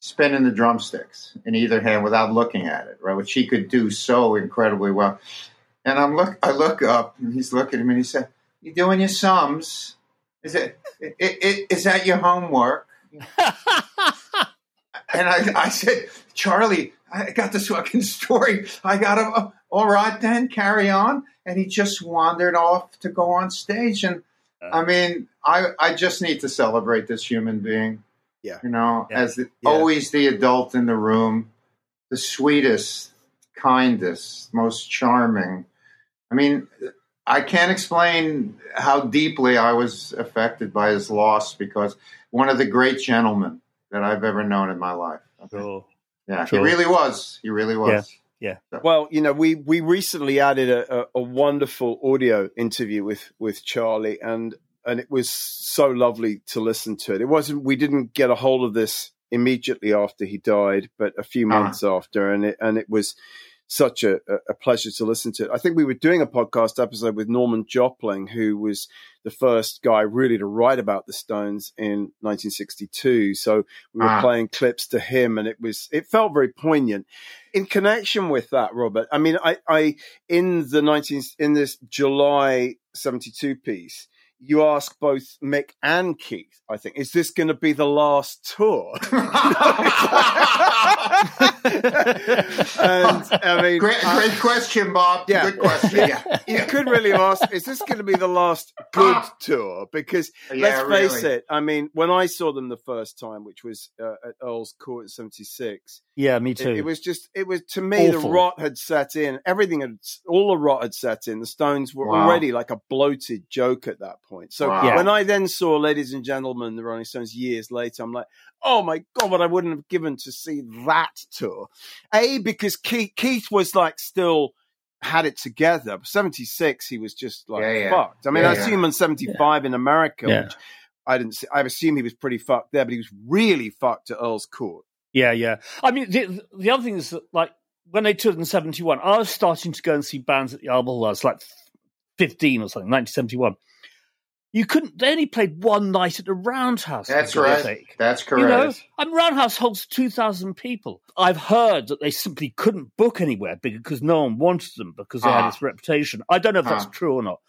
spinning the drumsticks in either hand without looking at it, right? Which he could do so incredibly well. And I'm look, I look up, and he's looking at me, and he said, "You doing your sums?" Is it, it, it is that your homework? and I, I said, Charlie, I got this fucking story. I got him. All right, then carry on. And he just wandered off to go on stage. And uh-huh. I mean, I, I just need to celebrate this human being. Yeah. You know, Yeah. as the, Yeah. always the adult in the room, the sweetest, kindest, most charming. I mean, I can't explain how deeply I was affected by his loss because one of the great gentlemen that I've ever known in my life. Sure. Yeah, Sure. he really was. He really was. Well, you know, we we recently added a, a, a wonderful audio interview with with Charlie, and and it was so lovely to listen to it. It wasn't we didn't get a hold of this immediately after he died, but a few Ah. months after, and it and it was such a, a- pleasure to listen to. I think we were doing a podcast episode with Norman Jopling, who was the first guy really to write about the Stones in 1962. So we were Ah. playing clips to him, and it was it felt very poignant. In connection with that, Robert, I mean, I, I in the 19 in this July 72 piece. You ask both Mick and Keith, I think, is this going to be the last tour? and I mean, great, I- great question, Bob. Yeah. Good question. Yeah. you could really ask, is this going to be the last good tour? Because Yeah, let's face really. it, I mean, when I saw them the first time, which was uh, at Earl's Court in 76, Yeah, me it, too. it was just, it was to me, Awful. the rot had set in. Everything had, all the rot had set in. The Stones were Wow. already like a bloated joke at that point. So Wow. When I then saw Ladies and Gentlemen, the Rolling Stones years later, I'm like, oh my God, what I wouldn't have given to see that tour. A, because Keith, Keith was like still had it together. 76, he was just like Yeah, yeah. fucked. I mean, Yeah, I yeah. assume on 75 in America, Yeah. which I didn't see, I assume he was pretty fucked there, but he was really fucked at Earl's Court. Yeah, yeah. I mean, the, the other thing is that, like, when they toured in 71, I was starting to go and see bands at the Albert Hall. I was like 15 or something, 1971. You couldn't, they only played one night at the Roundhouse. That's right. That's You correct. know, I mean, Roundhouse holds 2,000 people. I've heard that they simply couldn't book anywhere because no one wanted them because they had Ah. this reputation. I don't know if that's Ah. true or not.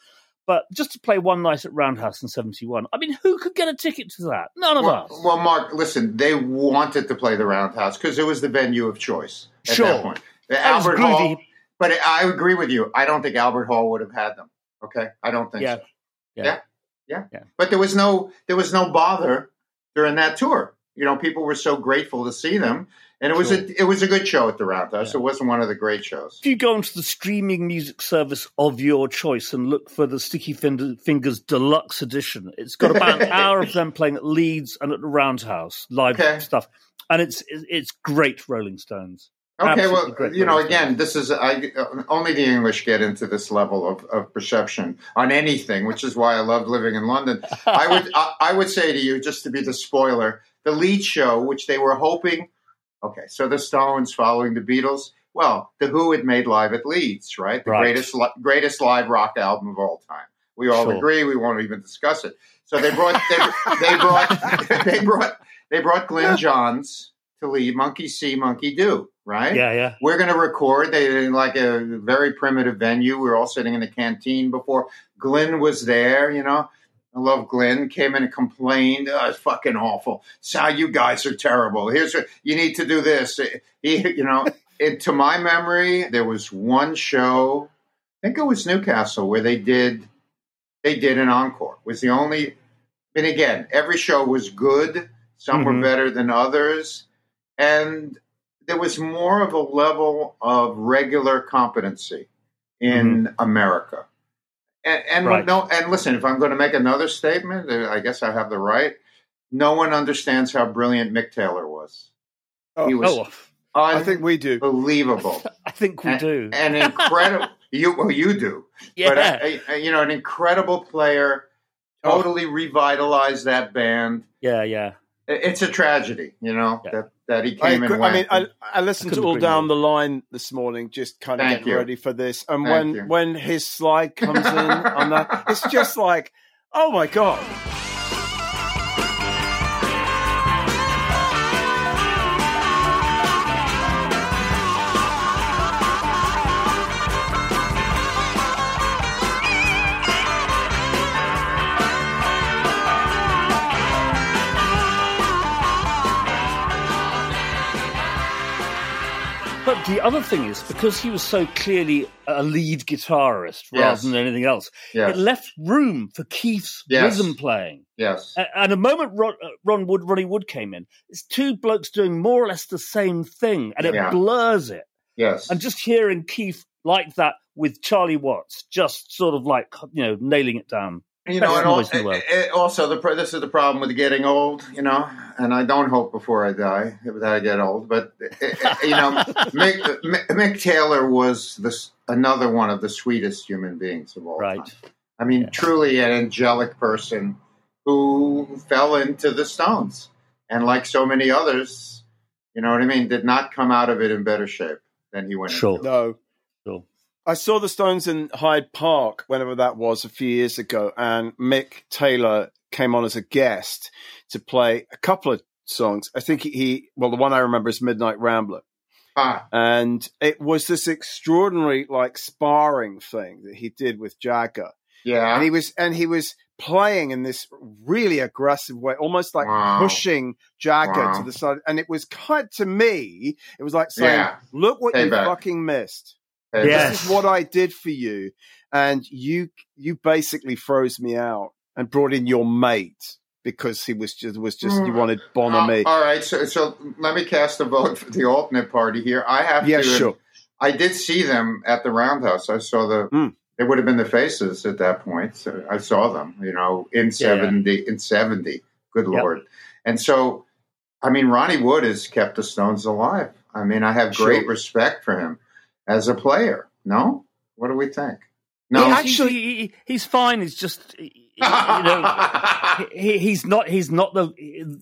But just to play one night at Roundhouse in 71, I mean, who could get a ticket to that? None of well, us. well, Mark, listen, they wanted to play the Roundhouse because it was the venue of choice at Sure. that point. The That Albert. Hall, But I agree with you. I don't think Albert Hall would have had them. Okay, I don't think Yeah. so. Yeah. Yeah. Yeah, Yeah. But there was no there was no bother during that tour. You know, people were so grateful to see them, and it was Sure. a it was a good show at the Roundhouse. It wasn't one of the great shows. If you go onto the streaming music service of your choice and look for the Sticky Fingers Deluxe Edition, it's got about an hour of them playing at Leeds and at the Roundhouse live Okay. stuff, and it's it's great Rolling Stones. Okay, Absolutely well, you know, again, this is I, only the English get into this level of, of perception on anything, which is why I love living in London. I would I, I would say to you, just to be the spoiler, the Leeds show, which they were hoping. Okay, so the Stones following the Beatles. Well, the Who had made live at Leeds, right? The Right. greatest li- greatest live rock album of all time. We all Sure. agree. We won't even discuss it. So they brought they, they brought they brought they brought Glyn Johns to lead Monkey See, Monkey Do, right? Yeah, yeah. We're going to record. They in like a very primitive venue. We were all sitting in the canteen before. Glyn was there, you know. I love Glyn. Came in and complained. Oh, it's fucking awful. So you guys are terrible. Here's what you need to do. This, he, you know. it, to my memory, there was one show. I think it was Newcastle where they did they did an encore. It was the only. And again, every show was good. Some Mhm. were better than others, and there was more of a level of regular competency in America. And, and Right. no, and listen, if I'm going to make another statement, uh, I guess I have the right. No one understands how brilliant Mick Taylor was. Oh, he was Oh, I think we do. unbelievable I think we and, do. and incredible. you well, you do, yeah, but uh, uh, you know, an incredible player. Oh. Totally revitalized that band. yeah, yeah. It's a tragedy, you know, Yeah. that that he I, came agree- and I mean, I, I listened I to all down more. the line this morning, just kind of Thank getting you. ready for this. And Thank when you. when his slide comes in on that, it's just like, oh my god! The other thing is because he was so clearly a lead guitarist rather Yes. than anything else, yes, it left room for Keith's Yes. rhythm playing. yes, And the moment Ron, uh, Ron Wood, Ronnie Wood came in, it's two blokes doing more or less the same thing, and it Yeah. blurs it. yes. And just hearing Keith like that with Charlie Watts, just sort of like you know nailing it down. You know, and al- voice in the world. it- it- also the this is the problem with getting old, you know. And I don't hope before I die that I get old, but uh, uh, you know, Mick, Mick, Mick Taylor was this another one of the sweetest human beings of all Right. time. I mean, Yeah. truly an angelic person who fell into the Stones, and like so many others, you know what I mean, did not come out of it in better shape than he went. Sure. into. No, Sure. I saw the Stones in Hyde Park, whenever that was, a few years ago, and Mick Taylor came on as a guest to play a couple of songs. I think he, well, the one I remember is Midnight Rambler. Ah, And it was this extraordinary, like, sparring thing that he did with Jagger. yeah, and he was and he was playing in this really aggressive way, almost like Wow. pushing Jagger Wow. to the side. And it was kind to me, it was like saying, Yeah. "Look what you Payback. fucking missed. Hey, Yes. This is what I did for you, and you you basically froze me out and brought in your mate." Because he was just was just you Mm. wanted Bonhamy. Uh, all right, so so let me cast a vote for the alternate party here. I have yeah, to. sure. I did see them at the Roundhouse. I saw the. Mm. They would have been the faces at that point. So I saw them, you know, in Yeah, seventy. In seventy, good Yep. lord! And so, I mean, Ronnie Wood has kept the Stones alive. I mean, I have great Sure. respect for him as a player. No, what do we think? No, He actually- he- he- he's fine. He's just you know he, he's not he's not the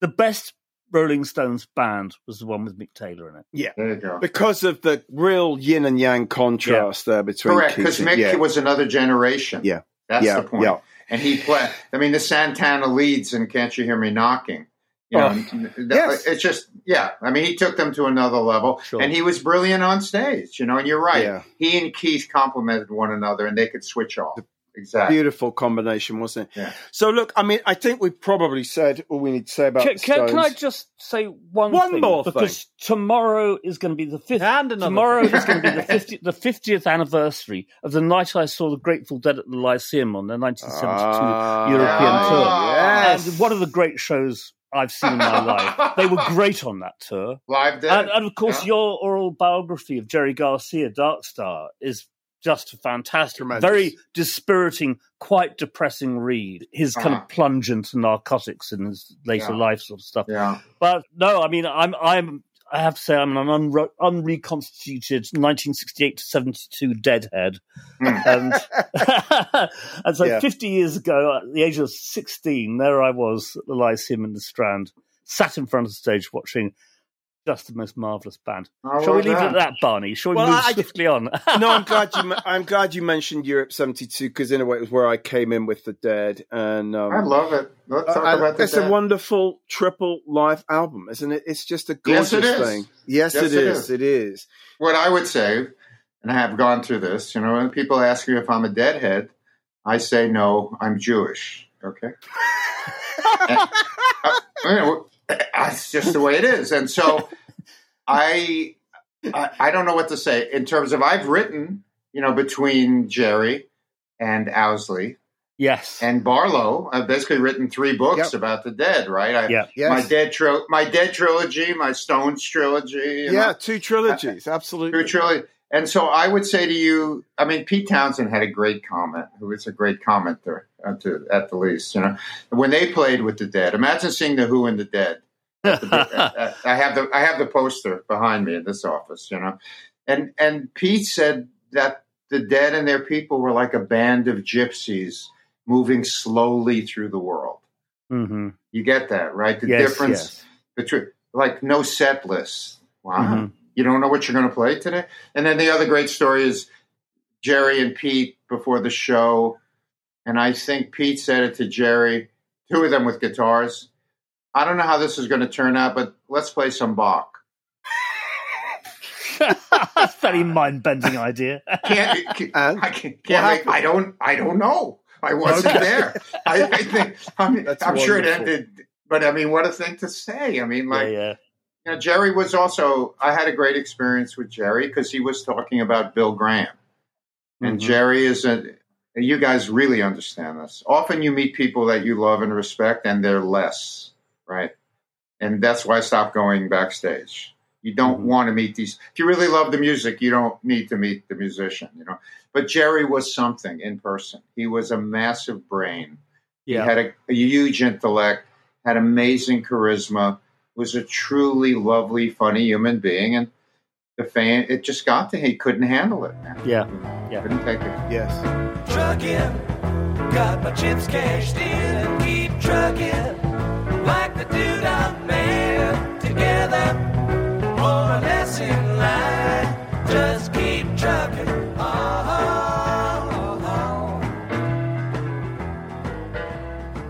the best Rolling Stones band was the one with Mick Taylor in it. there you go. Because of the real yin and yang contrast there between Correct, Keith because and- Mick yeah, was another generation. Yeah. that's yeah, the point. yeah. and he played. I mean, the Santana leads and "Can't You Hear Me Knocking." You know, Oh, th- yes. it's just yeah. I mean, he took them to another level, Sure. and he was brilliant on stage. You know, and you're right. Yeah. He and Keith complemented one another, and they could switch off. exactly. Beautiful combination, wasn't it? Yeah. So look, I mean, I think we've probably said all we need to say about Can, the can, can I just say one, One thing? more because tomorrow is going to be the fifth. And another tomorrow thing. is going to be the 50, the fiftieth anniversary of the night I saw the Grateful Dead at the Lyceum on their 1972 Ah, European tour. Yes. And one of the great shows I've seen in my life. They were great on that tour. Live dead. And, and of course, Yeah. your oral biography of Jerry Garcia, Dark Star, is just fantastic. Tremendous. Very dispiriting, quite depressing read. His kind Uh-huh. of plunge into narcotics in his later Yeah. life sort of stuff. yeah. But no, I mean, I'm, I'm, I have to say, I'm an unre- unreconstituted 1968 to 72 deadhead, Hmm. and and so Yeah. 50 years ago, at the age of 16, there I was at the Lyceum in the Strand, sat in front of the stage watching just the most marvelous band. How Shall we was leave it at that? that, Barney? Shall we Well, move I- swiftly on? no, I'm glad you. I'm glad you mentioned Europe '72 because in a way it was where I came in with the Dead, and um, I love it. Let's talk I- about the it's a wonderful triple live album, isn't it? It's just a Yes, gorgeous it is. thing. Yes, Yes, it it is. is. It is. what I would say, and I have gone through this, you know, when people ask me if I'm a deadhead, I say no, I'm Jewish. Okay. And, uh, you know, that's just the way it is. And so I, I, I don't know what to say in terms of I've written, you know, between Jerry and Owsley yes. and Barlow. I've basically written three books Yep. about the dead, right? I, yeah. Yes. My dead tri- my dead trilogy, my Stones trilogy. yeah, know. two trilogies. Absolutely. True, truly. And so I would say to you, I mean, Pete Townshend had a great comment, who is a great commenter uh, to, at the least. You know, when they played with the Dead, imagine seeing the Who and the Dead. I have the I have the poster behind me in this office. You know, and and Pete said that the Dead and their people were like a band of gypsies moving slowly through the world. hmm You get that, right? The Yes, difference, yes. the tr- like no set list. Wow. Mhm. You don't know what you're going to play today? And then the other great story is Jerry and Pete before the show. And I think Pete said it to Jerry, two of them with guitars. I don't know how this is going to turn out, but let's play some Bach. That's a very mind bending idea. Can't, can't, And? I can't, What can't make, happened? I don't, I don't know. I wasn't Okay. there. I, I think, I mean, That's I'm sure it ended, but I mean, what a thing to say. I mean, yeah, like, yeah. you know, Jerry was also, I had a great experience with Jerry because he was talking about Bill Graham. And Mhm. Jerry is a, you guys really understand this. Often you meet people that you love and respect and they're less, right? And that's why I stopped going backstage. You don't Mhm. want to meet these. If you really love the music, you don't need to meet the musician, you know. But Jerry was something in person. He was a massive brain. Yeah. He had a, a huge intellect, had amazing charisma, was a truly lovely, funny human being, and the fan it just got to him. He couldn't handle it, man. Yeah. Yeah. Couldn't take it. Yes. trucking. Got my chips cashed in and keep trucking. Like the dude I'm made together. More or less in line. Just keep trucking. Oh,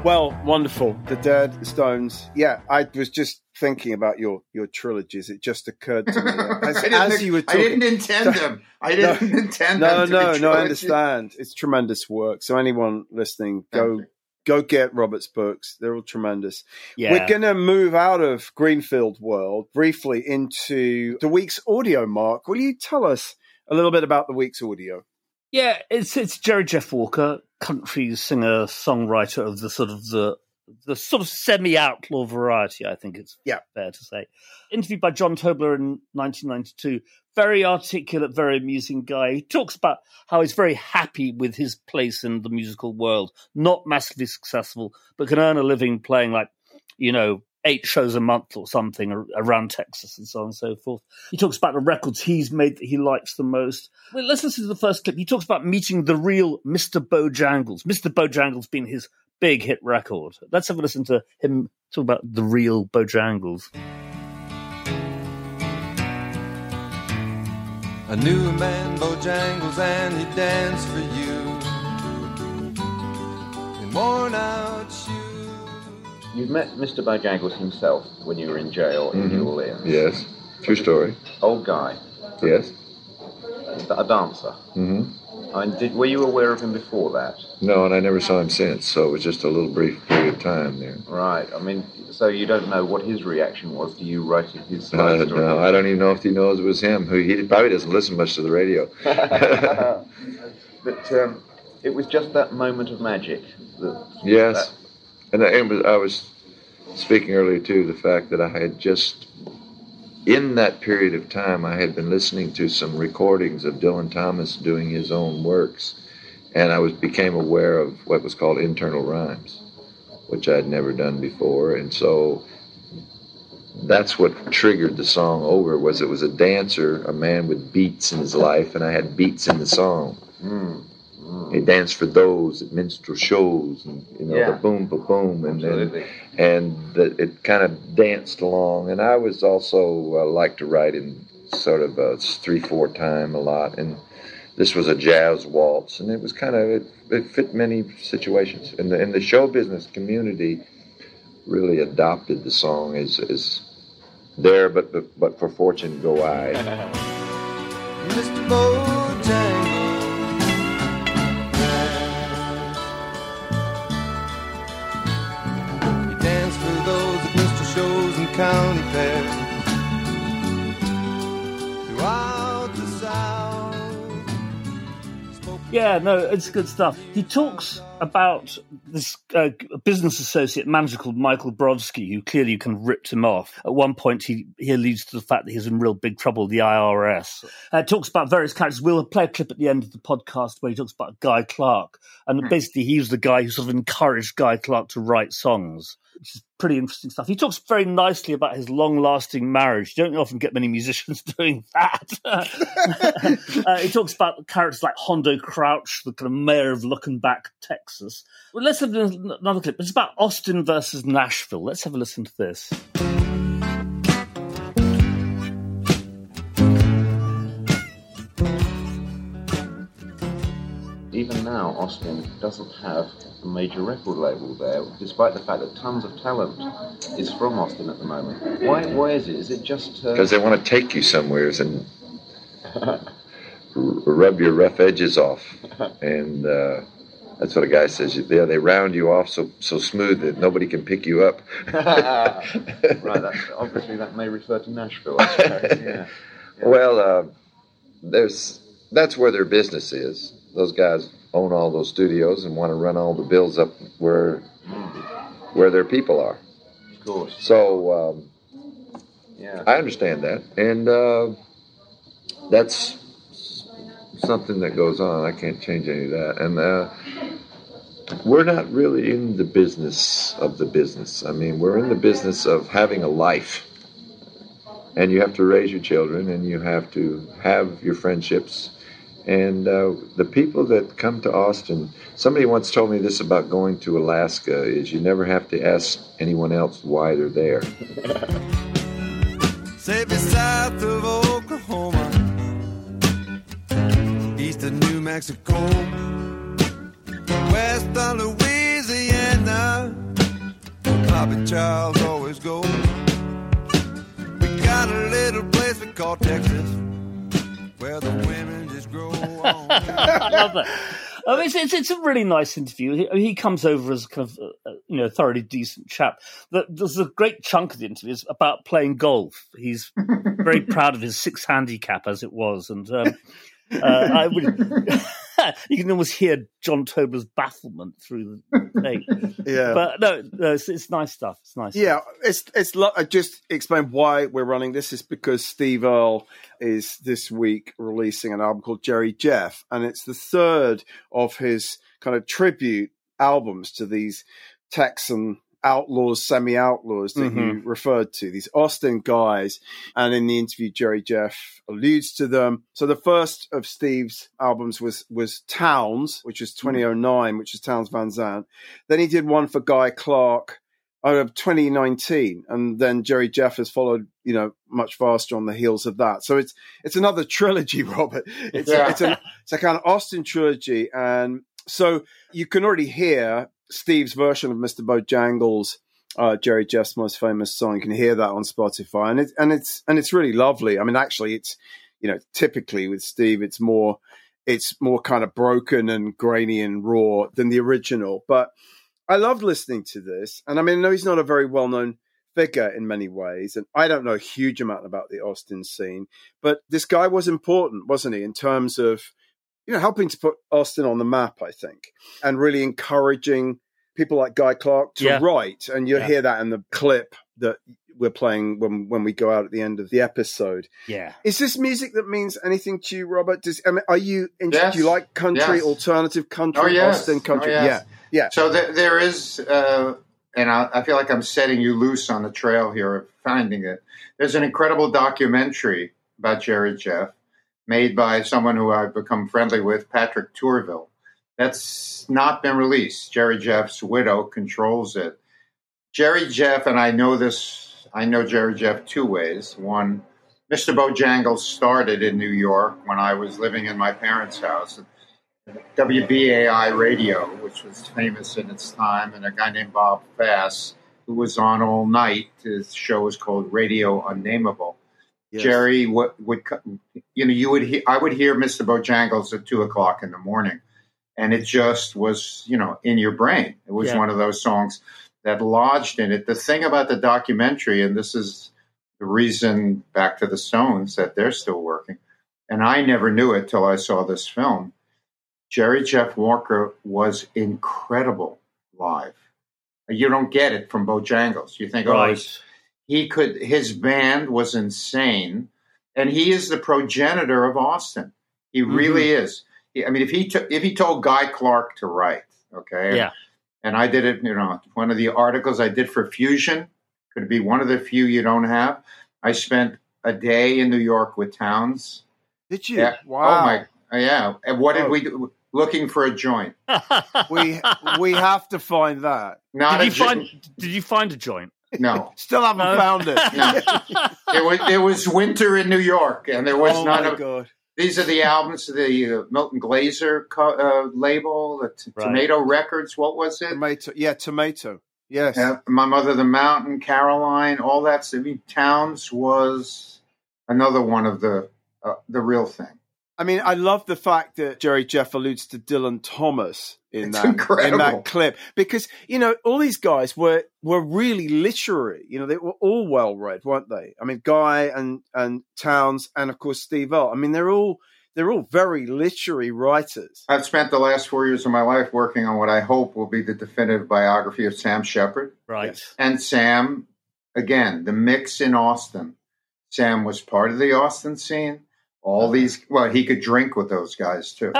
Well, wonderful. The Dead, Stones. Yeah, I was just thinking about your your trilogies. It just occurred to me as, I, didn't, as you were I didn't intend them. I didn't intend No, them. to no, be no. I understand. It's tremendous work. So anyone listening, go go get Robert's books. They're all tremendous. Yeah. We're going to move out of Greenfield world briefly into the week's audio. Mark, will you tell us a little bit about the week's audio? Yeah, it's it's Jerry Jeff Walker, country singer, songwriter of the sort of the the sort of semi outlaw variety. I think it's Yeah. fair to say. Interviewed by John Tobler in 1992. Very articulate, very amusing guy. He talks about how he's very happy with his place in the musical world. Not massively successful, but can earn a living playing like you know eight shows a month or something around Texas and so on and so forth. He talks about the records he's made that he likes the most. Well, let's listen to the first clip. He talks about meeting the real Mr. Bojangles. Mr. Bojangles being his big hit record. Let's have a listen to him talk about the real Bojangles. I knew a man, Bojangles, and he danced for you in worn out shoes. You've met Mr. Bojangles himself when you were in jail in New Orleans. Yes. True story. Old guy, Yes. a dancer. hmm I mean, did, were you aware of him before that? No, and I never saw him since, so it was just a little brief period of time there. Right. I mean, so you don't know what his reaction was to you writing his Uh, story? no, I don't even know if he knows it was him. Who he probably doesn't listen much to the radio. but um, it was just that moment of magic. That, Yes, and I, was, I was speaking earlier too the fact that I had just in that period of time I had been listening to some recordings of Dylan Thomas doing his own works, and I was became aware of what was called internal rhymes, which I had never done before, and so that's what triggered the song over was it was a dancer, a man with beats in his life, and I had beats in the song. Mm. He danced for those at minstrel shows, and you know Yeah. the boom, ba boom, and then Absolutely. And the, it kind of danced along. And I was also uh, like to write in sort of a three four time a lot, and this was a jazz waltz, and it was kind of it, it fit many situations. And the the show business community really adopted the song as as there, but but, but for fortune go I. Mr. Bojangles. County fairs. Throughout the South. Yeah, no, it's good stuff. He talks about this uh, business associate manager called Michael Brovsky, who clearly kind of ripped him off. At one point, he, he alludes to the fact that he's in real big trouble with the IRS. Uh, talks about various characters. We'll play a clip at the end of the podcast where he talks about Guy Clark. And basically, he was the guy who sort of encouraged Guy Clark to write songs, which is pretty interesting stuff. He talks very nicely about his long lasting marriage. You don't often get many musicians doing that. uh, he talks about characters like Hondo Crouch, the kind of mayor of Luckenbach, Texas. Well, let's have another clip. It's about Austin versus Nashville. Let's have a listen to this. Now, Austin doesn't have a major record label there, despite the fact that tons of talent is from Austin at the moment. Why? Why is it? Is it just uh, because they want to take you somewheres and r- rub your rough edges off, and uh, that's what a guy says. Yeah, they round you off so so smooth that nobody can pick you up. right? Obviously, that may refer to Nashville. I suppose. Yeah. Well, uh, there's that's where their business is. Those guys own all those studios and want to run all the bills up where where their people are. Of course. So um, Yeah. I understand that, and uh, that's something that goes on. I can't change any of that, and uh, we're not really in the business of the business. I mean, we're in the business of having a life, and you have to raise your children, and you have to have your friendships. And uh, the people that come to Austin, somebody once told me this about going to Alaska: is you never have to ask anyone else why they're there. South of Oklahoma, east of New Mexico, west of Louisiana, Bobby Charles always goes. We got a little place we call Texas, where the women grow on. I love that. I mean, it's, it's, it's a really nice interview. He, he comes over as kind of, uh, you know, thoroughly decent chap. The, there's a great chunk of the interview is about playing golf. He's very proud of his six handicap as it was, and um, uh, I would, you can almost hear John Tobler's bafflement through the tape. Yeah. But no, no it's, it's nice stuff. It's nice. Yeah, it's it's. lo- I just explain why we're running this is because Steve Earle is this week releasing an album called Jerry Jeff, and it's the third of his kind of tribute albums to these Texan outlaws, semi outlaws that you mm-hmm. referred to, these Austin guys. And in the interview, Jerry Jeff alludes to them. So the first of Steve's albums was was Townes, which was mm-hmm. 2009, which is Townes Van Zandt. Then he did one for Guy Clark out of 2019, and then Jerry Jeff has followed, you know, much faster on the heels of that. So it's it's another trilogy, Robert. It's Yeah. it's, a, it's a kind of Austin trilogy, and so you can already hear Steve's version of Mr. Bojangles, uh, Jerry Jeff's most famous song. You can hear that on Spotify, and it and it's and it's really lovely. I mean, actually, it's you know, typically with Steve, it's more it's more kind of broken and grainy and raw than the original. But I love listening to this. And I mean, I know he's not a very well known figure in many ways. And I don't know a huge amount about the Austin scene, but this guy was important, wasn't he, in terms of, you know, helping to put Austin on the map, I think, and really encouraging people like Guy Clark to Yeah. write. And you'll Yeah. hear that in the clip that we're playing when, when we go out at the end of the episode. Yeah. Is this music that means anything to you, Robert? Does I mean, are you? in- Yes. Do you like country, Yes. alternative country, Oh, yes. Austin country? Oh, yes. Yeah, yeah. So th- there is, uh, and I, I feel like I'm setting you loose on the trail here of finding it. There's an incredible documentary about Jerry Jeff made by someone who I've become friendly with, Patrick Tourville. That's not been released. Jerry Jeff's widow controls it. Jerry Jeff, and I know this, I know Jerry Jeff two ways. One, Mr. Bojangles started in New York when I was living in my parents' house. WBAI radio, which was famous in its time, and a guy named Bob Fass, who was on all night. His show was called Radio Unnameable. Yes. Jerry would, would, you know, you would hear, I would hear Mr. Bojangles at two o'clock in the morning, and it just was, you know, in your brain. It was Yeah. one of those songs that lodged in it. The thing about the documentary, and this is the reason back to the Stones that they're still working, and I never knew it till I saw this film. Jerry Jeff Walker was incredible live. You don't get it from Bojangles. You think, oh, he's- he could. His band was insane, and he is the progenitor of Austin. He mm-hmm. really is. He- I mean, if he t- if he told Guy Clark to write, okay, Yeah. and I did it. You know, one of the articles I did for Fusion could be one of the few you don't have. I spent a day in New York with Townes. Did you? Yeah. Oh wow. Oh my. Yeah. And what did Oh. we do? Looking for a joint. we we have to find that. Not did a you jo- find? Did you find a joint? No. Still haven't No. found it. No. it was it was winter in New York, and there was oh none of. god. These are the albums, of the uh, Milton Glaser co- uh, label, the t- Right. Tomato Records. What was it? Tomato. Yeah, tomato. Yes. Uh, My Mother the Mountain, Caroline, all that. I mean, Townes was another one of the uh, the real thing. I mean, I love the fact that Jerry Jeff alludes to Dylan Thomas in It's that in that clip because you know all these guys were were really literary. You know, they were all well read, weren't they? I mean, Guy and and Townes and of course Steve Earle. I mean, they're all they're all very literary writers. I've spent the last four years of my life working on what I hope will be the definitive biography of Sam Shepard. Right. And Sam, again, the mix in Austin. Sam was part of the Austin scene. All these, well, he could drink with those guys too,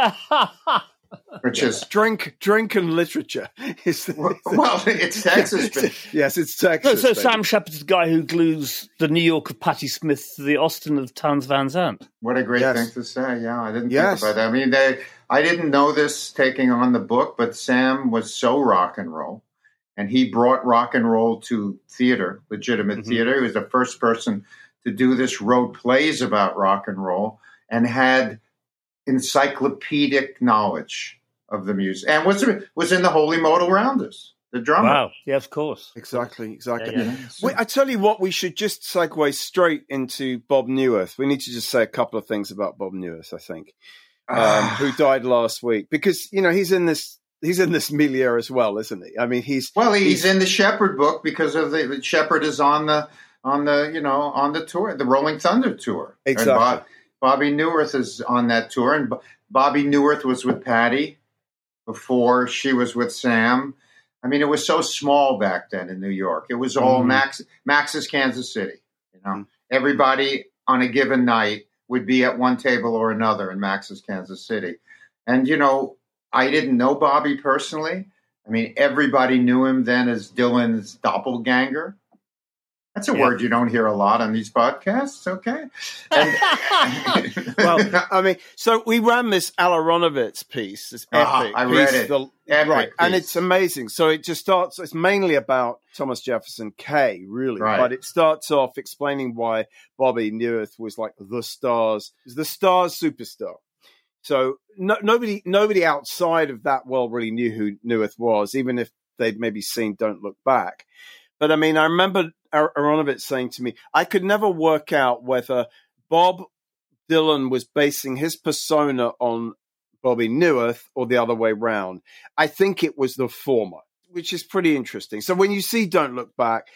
which is, Drink, drink, and literature. Is the, well, it's Texas. but- yes, it's No, Texas. so baby. Sam Shepard's the guy who glues the New York of Patti Smith to the Austin of Townes Van Zandt. What a great Yes. thing to say. Yeah, I didn't Yes. think about that. I mean, they, I didn't know this taking on the book, but Sam was so rock and roll. And he brought rock and roll to theater, legitimate Mhm. theater. He was the first person to do this, wrote plays about rock and roll, and had encyclopedic knowledge of the music. And was was in the Holy Modal Rounders, the drummer. Wow. Yeah, of course. Exactly, exactly. Yeah, yeah. Wait, I tell you what, we should just segue straight into Bob Neuwirth. We need to just say a couple of things about Bob Neuwirth, I think, um, Ah. who died last week, because you know he's in this he's in this milieu as well, isn't he? I mean, he's Well, he's in the Shepard book because of the Shepard is on the on the you know on the tour, the Rolling Thunder tour. And Exactly. Bob- Bobby Neuwirth is on that tour, and Bobby Neuwirth was with Patti before she was with Sam. I mean, it was so small back then in New York. It was all Mhm. Max Max's Kansas City. You know, Mhm. everybody on a given night would be at one table or another in Max's Kansas City. And you know, I didn't know Bobby personally. I mean, everybody knew him then as Dylan's doppelganger. That's a Yeah. word you don't hear a lot on these podcasts, okay? And, well, I mean, so we ran this Al Aronowitz piece, this Ah, epic I read piece, it. the- right, and it's amazing. So it just starts. It's mainly about Thomas Jefferson K, really, Right. but it starts off explaining why Bobby Neuwirth was like the stars, the stars superstar. So no, nobody, nobody outside of that world really knew who Neuwirth was, even if they'd maybe seen "Don't Look Back." But I mean, I remember Aronowitz saying to me, I could never work out whether Bob Dylan was basing his persona on Bobby Neuwirth or the other way round. I think it was the former, which is pretty interesting. So when you see Don't Look Back,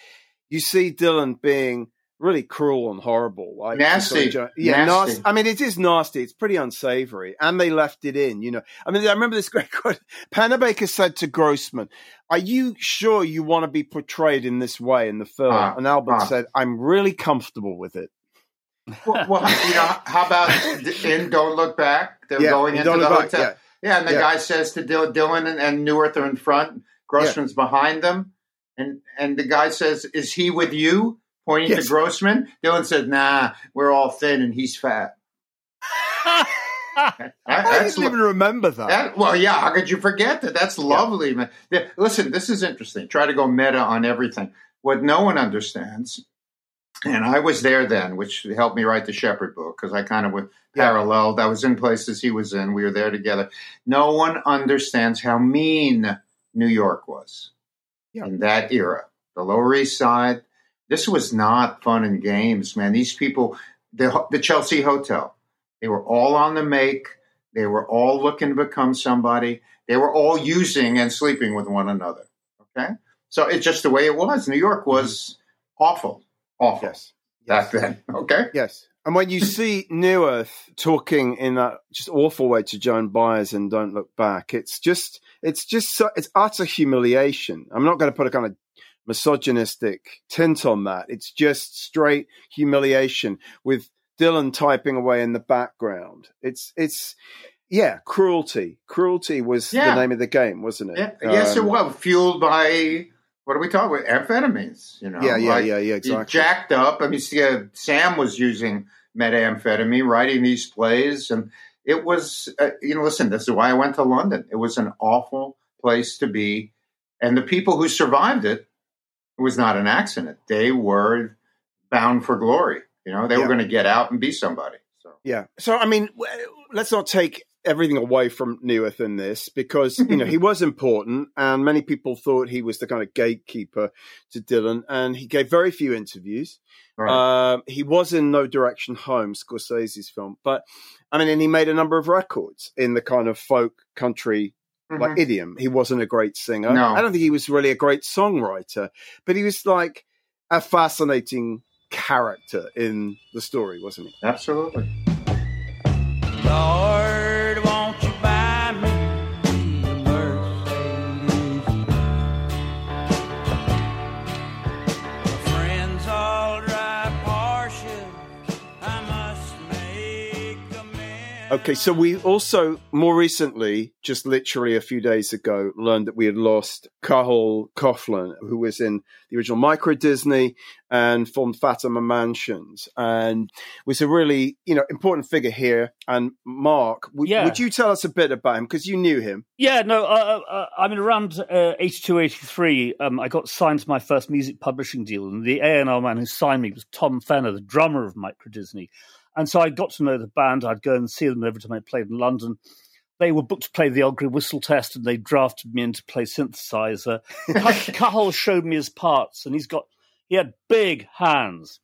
you see Dylan being really cruel and horrible. Like, Nasty. sort of- yeah, Nasty. nasty. I mean, it is nasty. It's pretty unsavory. And they left it in, you know. I mean, I remember this great quote. Pennebaker said to Grossman, Are you sure you want to be portrayed in this way in the film? Ah, and Albert ah. said, I'm really comfortable with it. Well, well, you know, how about in Don't Look Back? They're Yeah, going into the Look Back, hotel. Yeah, and the Yeah. guy says to Dylan, Dylan and, and are in front. Grossman's behind them, and and the guy says, "Is he with you?" Pointing Yes. to Grossman. Dylan said, "Nah, we're all thin and he's fat." That- I didn't even remember that. that, well, yeah. How could you forget that? That's lovely, man. The- listen, this is interesting. Try to go meta on everything. What no one understands, and I was there then, which helped me write the Shepard book because I kind of was Yeah. paralleled. I was in places he was in. We were there together. No one understands how mean New York was Yeah. in that era. The Lower East Side. This was not fun and games, man. These people, the the Chelsea Hotel, they were all on the make. They were all looking to become somebody. They were all using and sleeping with one another. Okay, so it's just the way it was. New York was awful, awful Yes. back then. Okay, Yes. And when you see Neuwirth talking in that just awful way to Joan Baez and Don't Look Back, it's just, it's just, so, it's utter humiliation. I'm not going to put a kind of misogynistic tint on that. It's just straight humiliation with Dylan typing away in the background. It's, it's, yeah, cruelty. Cruelty was Yeah. the name of the game, wasn't it? yeah, yes, it Um, was fueled by what are we talking about? Amphetamines. You know, Yeah, yeah, Like, yeah, yeah, exactly. jacked up. I mean, see, uh, Sam was using methamphetamine, writing these plays, and it was, uh, you know, listen, this is why I went to London. It was an awful place to be, and the people who survived it, it was not an accident. They were bound for glory. You know, they Yeah. were going to get out and be somebody. So Yeah. So, I mean, let's not take everything away from Neuwirth in this because, you know, he was important and many people thought he was the kind of gatekeeper to Dylan and he gave very few interviews. right. Um, he was in No Direction Home, Scorsese's film, but I mean, and he made a number of records in the kind of folk country like Mhm. idiom. He wasn't a great singer. No. I don't think he was really a great songwriter, but he was like a fascinating character in the story, wasn't he? absolutely. Okay, so we also more recently, just literally a few days ago, learned that we had lost Cathal Coughlan, who was in the original Microdisney and formed Fatima Mansions, and was a really you know important figure here. And Mark, w- Yeah. would you tell us a bit about him because you knew him? Yeah, no, uh, uh, I mean, around uh, 82, 83, um, I got signed to my first music publishing deal, and the A&R man who signed me was Tom Fenner, the drummer of Microdisney. And so I got to know the band. I'd go and see them every time I played in London. They were booked to play the Old Grey Whistle Test, and they drafted me in to play synthesizer. Cathal showed me his parts, and he's got he had big hands,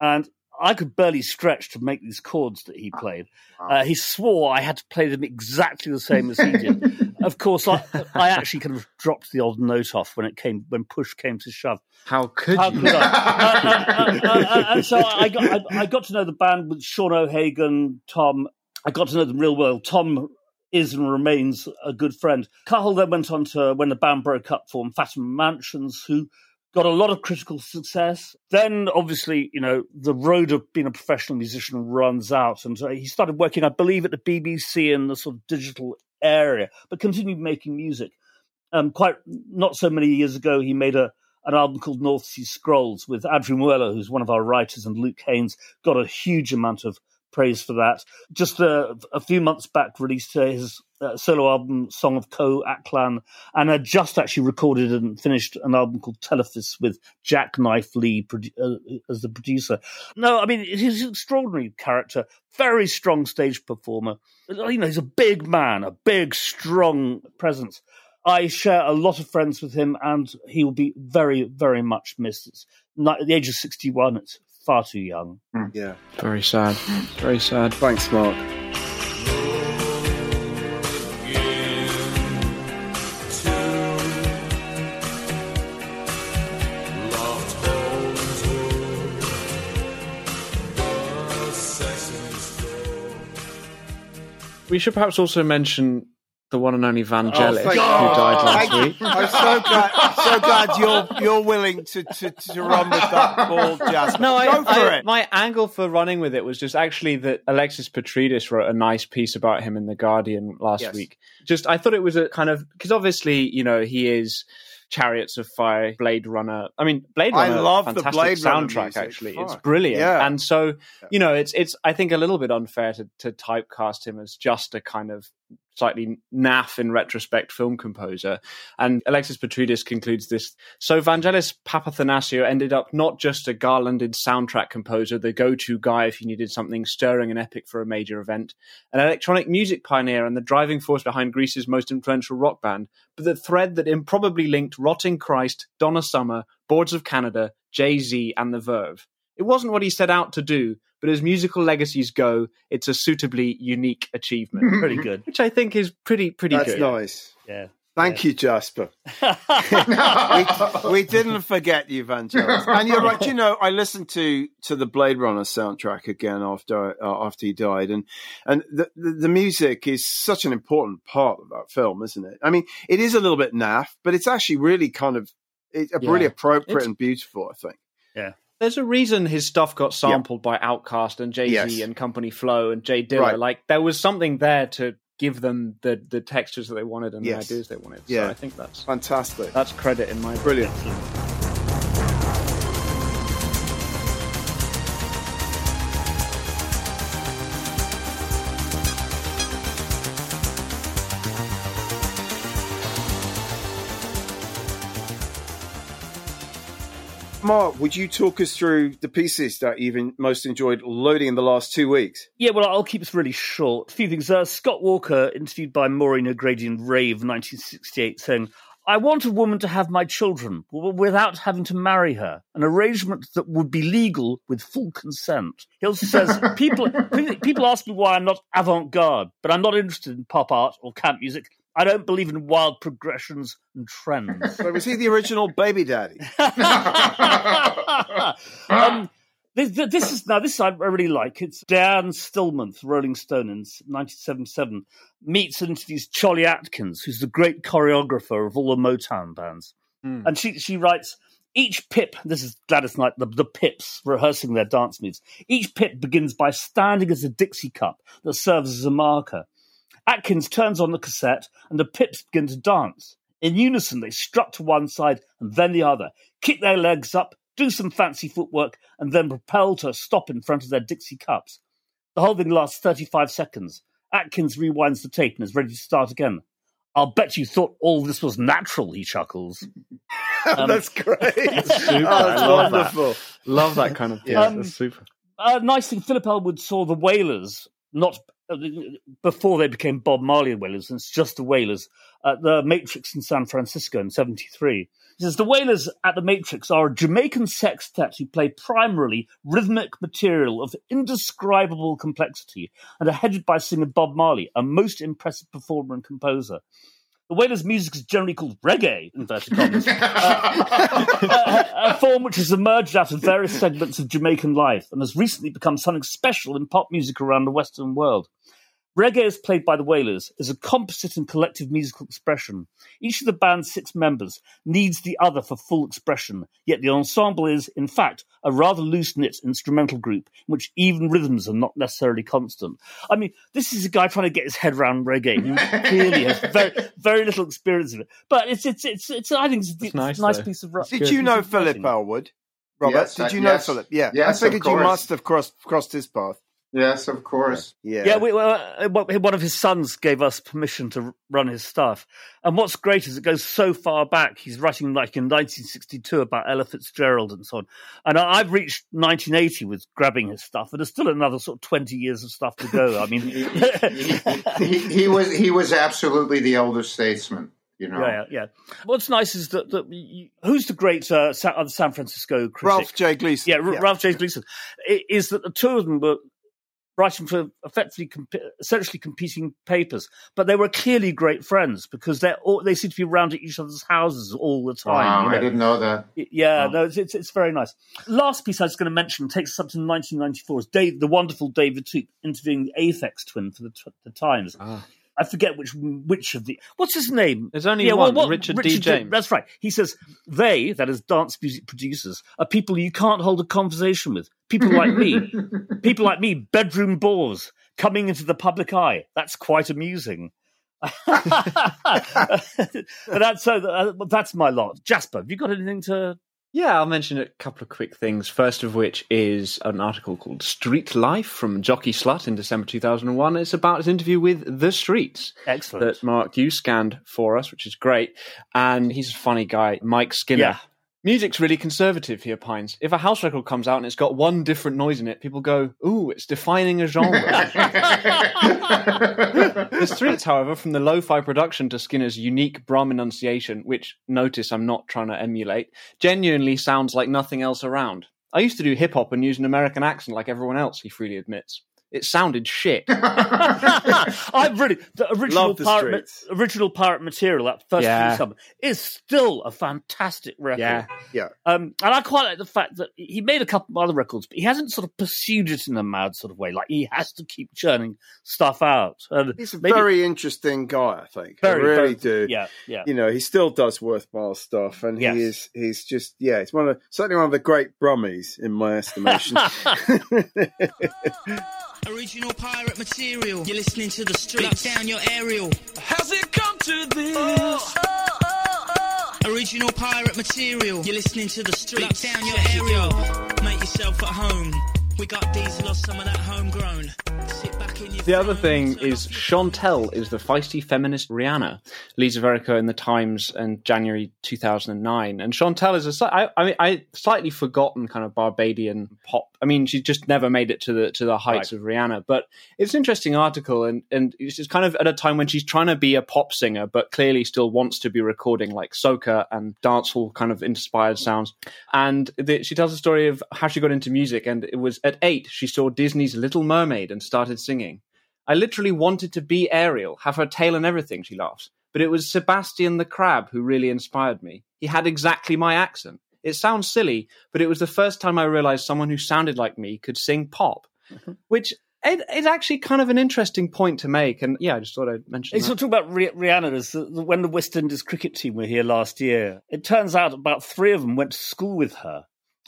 and I could barely stretch to make these chords that he played. Uh, he swore I had to play them exactly the same as he did. of course, I, I actually kind of dropped the odd note off when it came when push came to shove. How could How you? could I? Uh, uh, uh, uh, uh, and so I got I, I got to know the band with Sean O'Hagan, Tom. I got to know them real well. Tom is and remains a good friend. Cathal then went on to when the band broke up, form Fatima Mansions, who got a lot of critical success. Then, obviously, you know, the road of being a professional musician runs out, and uh, he started working, I believe, at the BBC in the sort of digital area, but continued making music. Um, quite not so many years ago, he made a an album called North Sea Scrolls with Andrew Mueller, who's one of our writers, and Luke Haines got a huge amount of praise for that. Just a, a few months back, released uh, his uh, solo album, Song of Co-Aklan, and had just actually recorded and finished an album called Telefís with Jacknife Lee produ- uh, as the producer. No, I mean, he's an extraordinary character, very strong stage performer. You know, he's a big man, a big, strong presence. I share a lot of friends with him, and he will be very, very much missed. It's not, at the age of 61, it's far too young. Yeah. Very sad. Very sad. Thanks, Mark. We should perhaps also mention the one and only Vangelis, oh, thank who died oh, last Thank you. week. I'm so glad. So glad you're you're willing to, to, to run with that ball, Jasper. No, I, go for I- it. my angle for running with it was just actually that Alexis Petridis wrote a nice piece about him in the Guardian last Yes. week. Just I thought it was a kind of because obviously you know he is Chariots of Fire, Blade Runner. I mean, Blade Runner. I love the Blade Runner soundtrack. Actually, Fuck. it's brilliant. Yeah. And so you know, it's it's I think a little bit unfair to to typecast him as just a kind of slightly naff in retrospect film composer. And Alexis Petridis concludes this. So Vangelis Papathanassiou ended up not just a garlanded soundtrack composer, the go-to guy if you needed something stirring and epic for a major event, an electronic music pioneer and the driving force behind Greece's most influential rock band, but the thread that improbably linked Rotting Christ, Donna Summer, Boards of Canada, Jay-Z, and The Verve. It wasn't what he set out to do, but as musical legacies go, it's a suitably unique achievement, Pretty good. which I think is pretty pretty That's good. nice. Yeah. Thank you, Jasper. we, we didn't forget you, Vangelis. And you're right. You know, I listened to to the Blade Runner soundtrack again after uh, after he died, and and the, the the music is such an important part of that film, isn't it? I mean, it is a little bit naff, but it's actually really kind of it's really appropriate It's- and beautiful. I think. There's a reason his stuff got sampled by Outkast and Jay Z Yes. and Company Flow and J Dilla. Right. Like there was something there to give them the the textures that they wanted and Yes. the ideas they wanted. Yeah. So I think that's Fantastic. that's credit in my. Brilliant. Mark, would you talk us through the pieces that you've most enjoyed loading in the last two weeks? Yeah, well, I'll keep this really short. A few things. Uh, Scott Walker, interviewed by Maureen O'Grady in Rave 1968, saying, I want a woman to have my children without having to marry her, an arrangement that would be legal with full consent. He also says, people, people ask me why I'm not avant garde, but I'm not interested in pop art or camp music. I don't believe in wild progressions and trends. So was he the original baby daddy? um, this, this is now this I really like. It's Deanne Stillman, Rolling Stone in 1977, meets and interviews Cholly Atkins, who's the great choreographer of all the Motown bands, Hmm. and she she writes. Each pip, this is Gladys Knight, the, the pips rehearsing their dance moves. Each pip begins by standing as a Dixie cup that serves as a marker. Atkins turns on the cassette and the pips begin to dance. In unison, they strut to one side and then the other, kick their legs up, do some fancy footwork, and then propel to a stop in front of their Dixie cups. The whole thing lasts 35 seconds. Atkins rewinds the tape and is ready to start again. I'll bet you thought all this was natural, he chuckles. Um, That's great. super. Oh, that's I love that. wonderful. Love that kind of piece. Um, That's super. uh, nice thing, Philip Elwood saw the Wailers, not uh, before they became Bob Marley Wailers, it's just the Wailers, at the Matrix in San Francisco in 73. He says, The Wailers at the Matrix are a Jamaican sextet who play primarily rhythmic material of indescribable complexity and are headed by singer Bob Marley, a most impressive performer and composer. The way this music is generally called reggae, inverted commas, a, uh, uh, a form which has emerged out of various segments of Jamaican life and has recently become something special in pop music around the Western world. Reggae, as played by the Wailers, is a composite and collective musical expression. Each of the band's six members needs the other for full expression, yet the ensemble is, in fact, a rather loose knit instrumental group in which even rhythms are not necessarily constant. I mean, this is a guy trying to get his head around reggae who clearly has very, very little experience of it. But it's, it's, it's, it's I think it's, it's nice, a nice though. piece of rock. Did you know Philip Elwood? Robert, Yes, did I- you know yes. Philip? Yeah, Yes, I of figured you must have crossed crossed his path. Yes, of course. Yeah, Yeah, we, well, uh, one one of his sons gave us permission to run his stuff. And what's great is it goes so far back. He's writing like in 1962 about Ella Fitzgerald and so on. And I- I've reached 1980 with grabbing his stuff, and there's still another sort of 20 years of stuff to go. I mean, he, he was he was absolutely the elder statesman. You know, Yeah, yeah, yeah. What's nice is that, that you, who's the great uh, Sa- uh, San Francisco critic? Ralph J. Gleason. Yeah, R- Ralph J. Gleason. I- Is that the two of them were writing for effectively comp- essentially competing papers, but they were clearly great friends because they all they seem to be around at each other's houses all the time. Wow, you I didn't know that. Yeah, Oh. no, it's, it's it's very nice. Last piece I was going to mention takes us up to 1994 is Dave, the wonderful David Toop interviewing the Aphex Twin for the, the Times. Ah. I forget which which of the what's his name. There's only Yeah, well, one, what- Richard, D. James. That's right. He says they, that is dance music producers, are people you can't hold a conversation with. People like me, people like me, bedroom bores coming into the public eye. That's quite amusing. but that's so. Uh, that's my lot. Jasper, have you got anything to? Yeah, I'll mention a couple of quick things. First of which is an article called Street Life from Jockey Slut in December 2001. It's about his interview with The Streets Excellent. that Mark, you scanned for us, which is great. And he's a funny guy, Mike Skinner. Yeah. Music's really conservative, he opines. If a house record comes out and it's got one different noise in it, people go, ooh, it's defining a genre. the Streets, however, from the lo-fi production to Skinner's unique Brum enunciation, which, notice I'm not trying to emulate, genuinely sounds like nothing else around. I used to do hip-hop and use an American accent like everyone else, he freely admits. It sounded shit. I'm really the original Love the pirate, Streets. original pirate material. That first Yeah. Streets album is still a fantastic record. Yeah. Yeah. Um, and I quite like the fact that he made a couple of other records, but he hasn't sort of pursued it in a mad sort of way. Like he has to keep churning stuff out. And He's a maybe- very interesting guy, I think. very, I really very- do. Yeah, yeah. You know, he still does worthwhile stuff, and Yes. he is he's just yeah, he's one of certainly one of the great Brummies in my estimation. Original pirate material. You're listening to the streets. Lock down your aerial. Has it come to this? Oh, oh, oh. Original pirate material. You're listening to the streets. Lock down your aerial. Make yourself at home. We got diesel or some of that homegrown. The other thing is Shontelle is the feisty feminist Rihanna, Lisa Verrico in the Times in January 2009. And Shontelle is a, I, I mean, I slightly forgotten kind of Barbadian pop. I mean, she just never made it to the to the heights of Rihanna. But it's an interesting article, and and it's kind of at a time when she's trying to be a pop singer, but clearly still wants to be recording like soca and dancehall kind of inspired sounds. And the, she tells the story of how she got into music, and it was at eight she saw Disney's Little Mermaid and started singing. I literally wanted to be Ariel, have her tail and everything, she laughs. But it was Sebastian the Crab who really inspired me. He had exactly my accent. It sounds silly, but it was the first time I realized someone who sounded like me could sing pop, mm-hmm. which it, it's actually kind of an interesting point to make. And yeah, I just thought I'd mention He's that. talking about Rihanna. The, when the West Indies cricket team were here last year, it turns out about three of them went to school with her,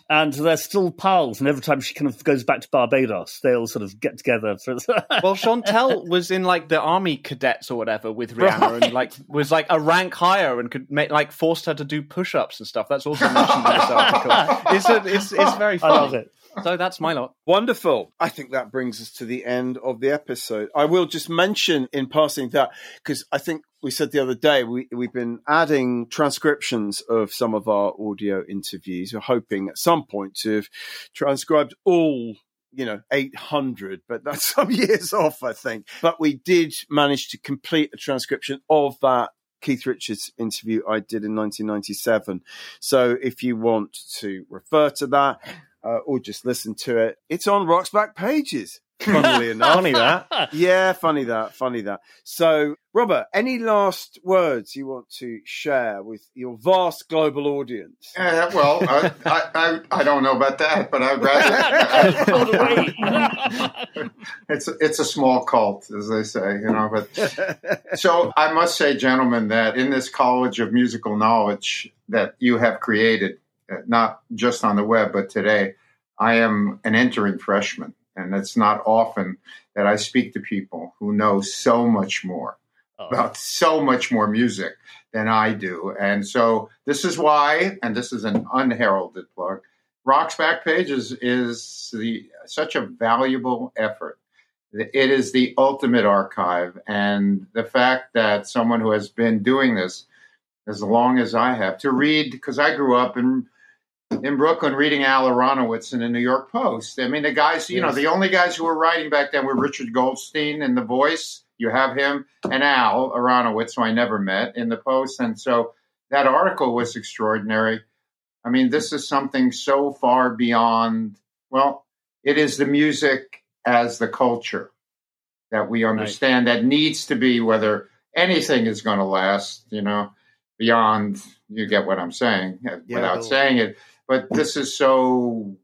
and they're still pals. And every time she kind of goes back to Barbados, they all sort of get together. For, Well, Shontelle was in like the army cadets or whatever with Rihanna, and like was like a rank higher and could make like forced her to do push-ups and stuff. That's also mentioned in this article. It's a, it's it's very I love it. So that's my lot. Wonderful. I think that brings us to the end of the episode. I will just mention in passing that because I think we said the other day we, we've been adding transcriptions of some of our audio interviews. We're hoping at some point to have transcribed all you know 800 but that's some years off i think but we did manage to complete a transcription of that Keith Richards interview I did in 1997. So if you want to refer to that uh, or just listen to it, it's on Rock's back pages. Funnily enough, Funny that. yeah, funny that, funny that. So, Robert, any last words you want to share with your vast global audience? Uh, well, I, I, I, I don't know about that, but I'd rather. it's it's a small cult, as they say, you know. But so I must say, gentlemen, that in this college of musical knowledge that you have created, uh, not just on the web, but today, I am an entering freshman, and it's not often that I speak to people who know so much more oh. about so much more music than I do. And so this is why, and this is an unheralded plug, Rock's Back Pages is the such a valuable effort. It is the ultimate archive. And the fact that someone who has been doing this as long as I have to read, because I grew up in in Brooklyn reading Al Aronowitz in the New York Post. I mean, the guys, you know, the only guys who were writing back then were Richard Goldstein in The Voice. You have him and Al Aronowitz, who I never met in the Post. And so that article was extraordinary. I mean, this is something so far beyond, well, it is the music as the culture that we understand that needs to be whether anything is going to last, you know, beyond you get what I'm saying Yeah. without saying it. But this is so.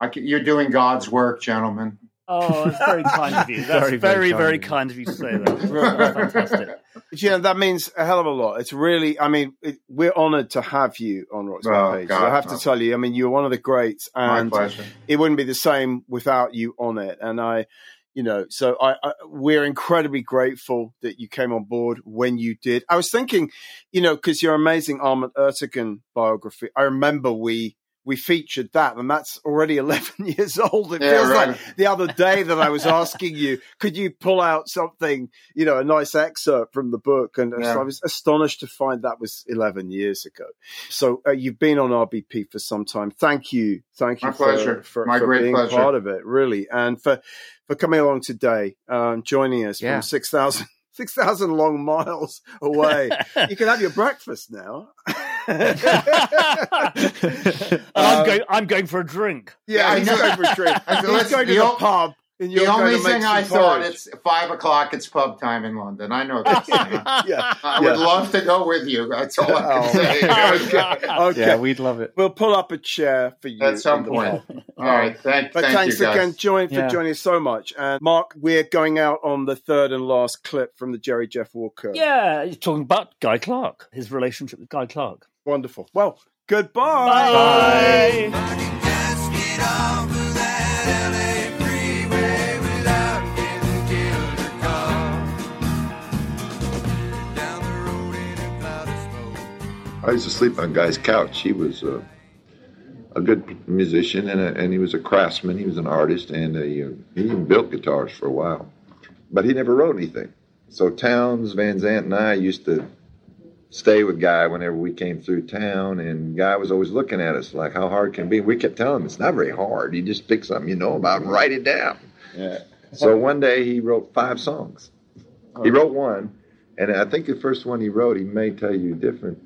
I c you're doing God's work, gentlemen. Oh, that's very kind of you. That's Very, very, very very, kind kind, of of you to say that. That's fantastic. You know, that means a hell of a lot. It's really, I mean, it, we're honored to have you on Rock's Oh, page. God, I have no. to tell you, I mean, you're one of the greats, My and pleasure. it wouldn't be the same without you on it. And I, you know, so I, I we're incredibly grateful that you came on board when you did. I was thinking, you know, because your amazing Ahmet Ertegun biography, I remember we we featured that, and that's already 11 years old. It Yeah, feels right. like the other day that I was asking you, could you pull out something, you know, a nice excerpt from the book? And Yeah. so I was astonished to find that was 11 years ago. So uh, you've been on RBP for some time. Thank you. Thank you My for, pleasure. for, My for great being pleasure. part of it, really. And for, for coming along today, um, joining us Yeah. from 6,000 6,000 long miles away. you can have your breakfast now. I'm going. I'm going for a drink. Yeah, he's going for a drink. He's going to the pub. And The only going to make thing I some thought it's five o'clock. It's pub time in London. I know this. yeah. I yeah. would love to go with you. That's all I Oh. can say. okay. okay. Yeah, we'd love it. We'll pull up a chair for you At some point. All right. Thank, But thank thanks you guys. again, join for Yeah. joining us so much. And Mark, we're going out on the third and last clip from the Jerry Jeff Walker. Yeah, you're talking about Guy Clark, his relationship with Guy Clark. Wonderful. Well, goodbye. Bye. Used to sleep on Guy's couch. He was uh, a good musician and, a, and he was a craftsman. He was an artist and a, uh, he even built guitars for a while. But he never wrote anything. So Townes, Van Zandt, and I used to stay with Guy whenever we came through town. And Guy was always looking at us like, how hard can it be? We kept telling him it's not very hard. You just pick something you know about and write it down. Yeah. So one day he wrote five songs. He wrote one, and I think the first one he wrote, he may tell you different,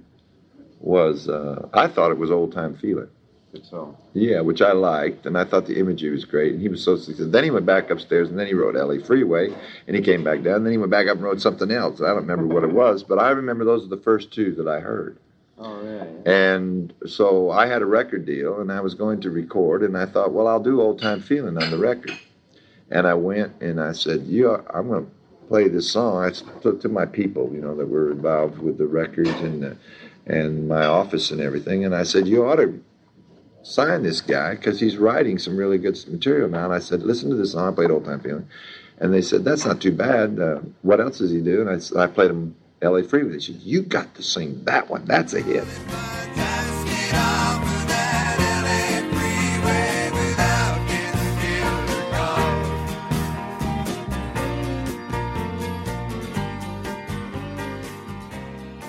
was uh, I thought it was Old Time Feeling. Good song. Yeah, which I liked, and I thought the imagery was great, and he was so successful. Then he went back upstairs, and then he wrote LA Freeway, and he came back down, and then he went back up and wrote something else. I don't remember what it was, but I remember those are the first two that I heard. Oh, really? And so I had a record deal, and I was going to record, and I thought, well, I'll do Old Time Feeling on the record. And I went and I said, "You, I'm going to play this song." I spoke to my people, you know, that were involved with the records and the, and my office and everything, and I said, "You ought to sign this guy because he's writing some really good material now." And I said, "Listen to this song." I played Old Time Feeling, and they said, "That's not too bad. Uh, what else does he do?" And I, I played him L.A. Free Freeway. They said, "You got to sing that one. That's a hit."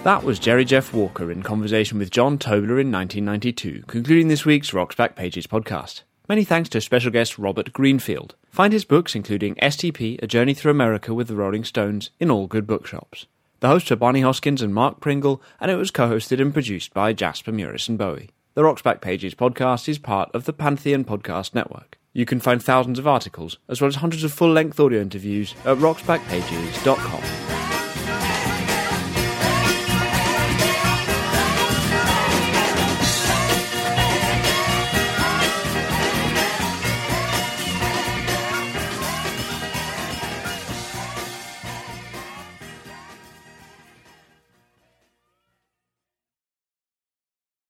That was Jerry Jeff Walker in conversation with John Tobler in 1992, concluding this week's Rocks Back Pages podcast. Many thanks to special guest Robert Greenfield. Find his books, including STP, A Journey Through America with the Rolling Stones, in all good bookshops. The hosts are Barney Hoskyns and Mark Pringle, and it was co-hosted and produced by Jasper Murison Bowie. The Rocks Back Pages podcast is part of the Pantheon Podcast Network. You can find thousands of articles, as well as hundreds of full-length audio interviews at rocksbackpages.com.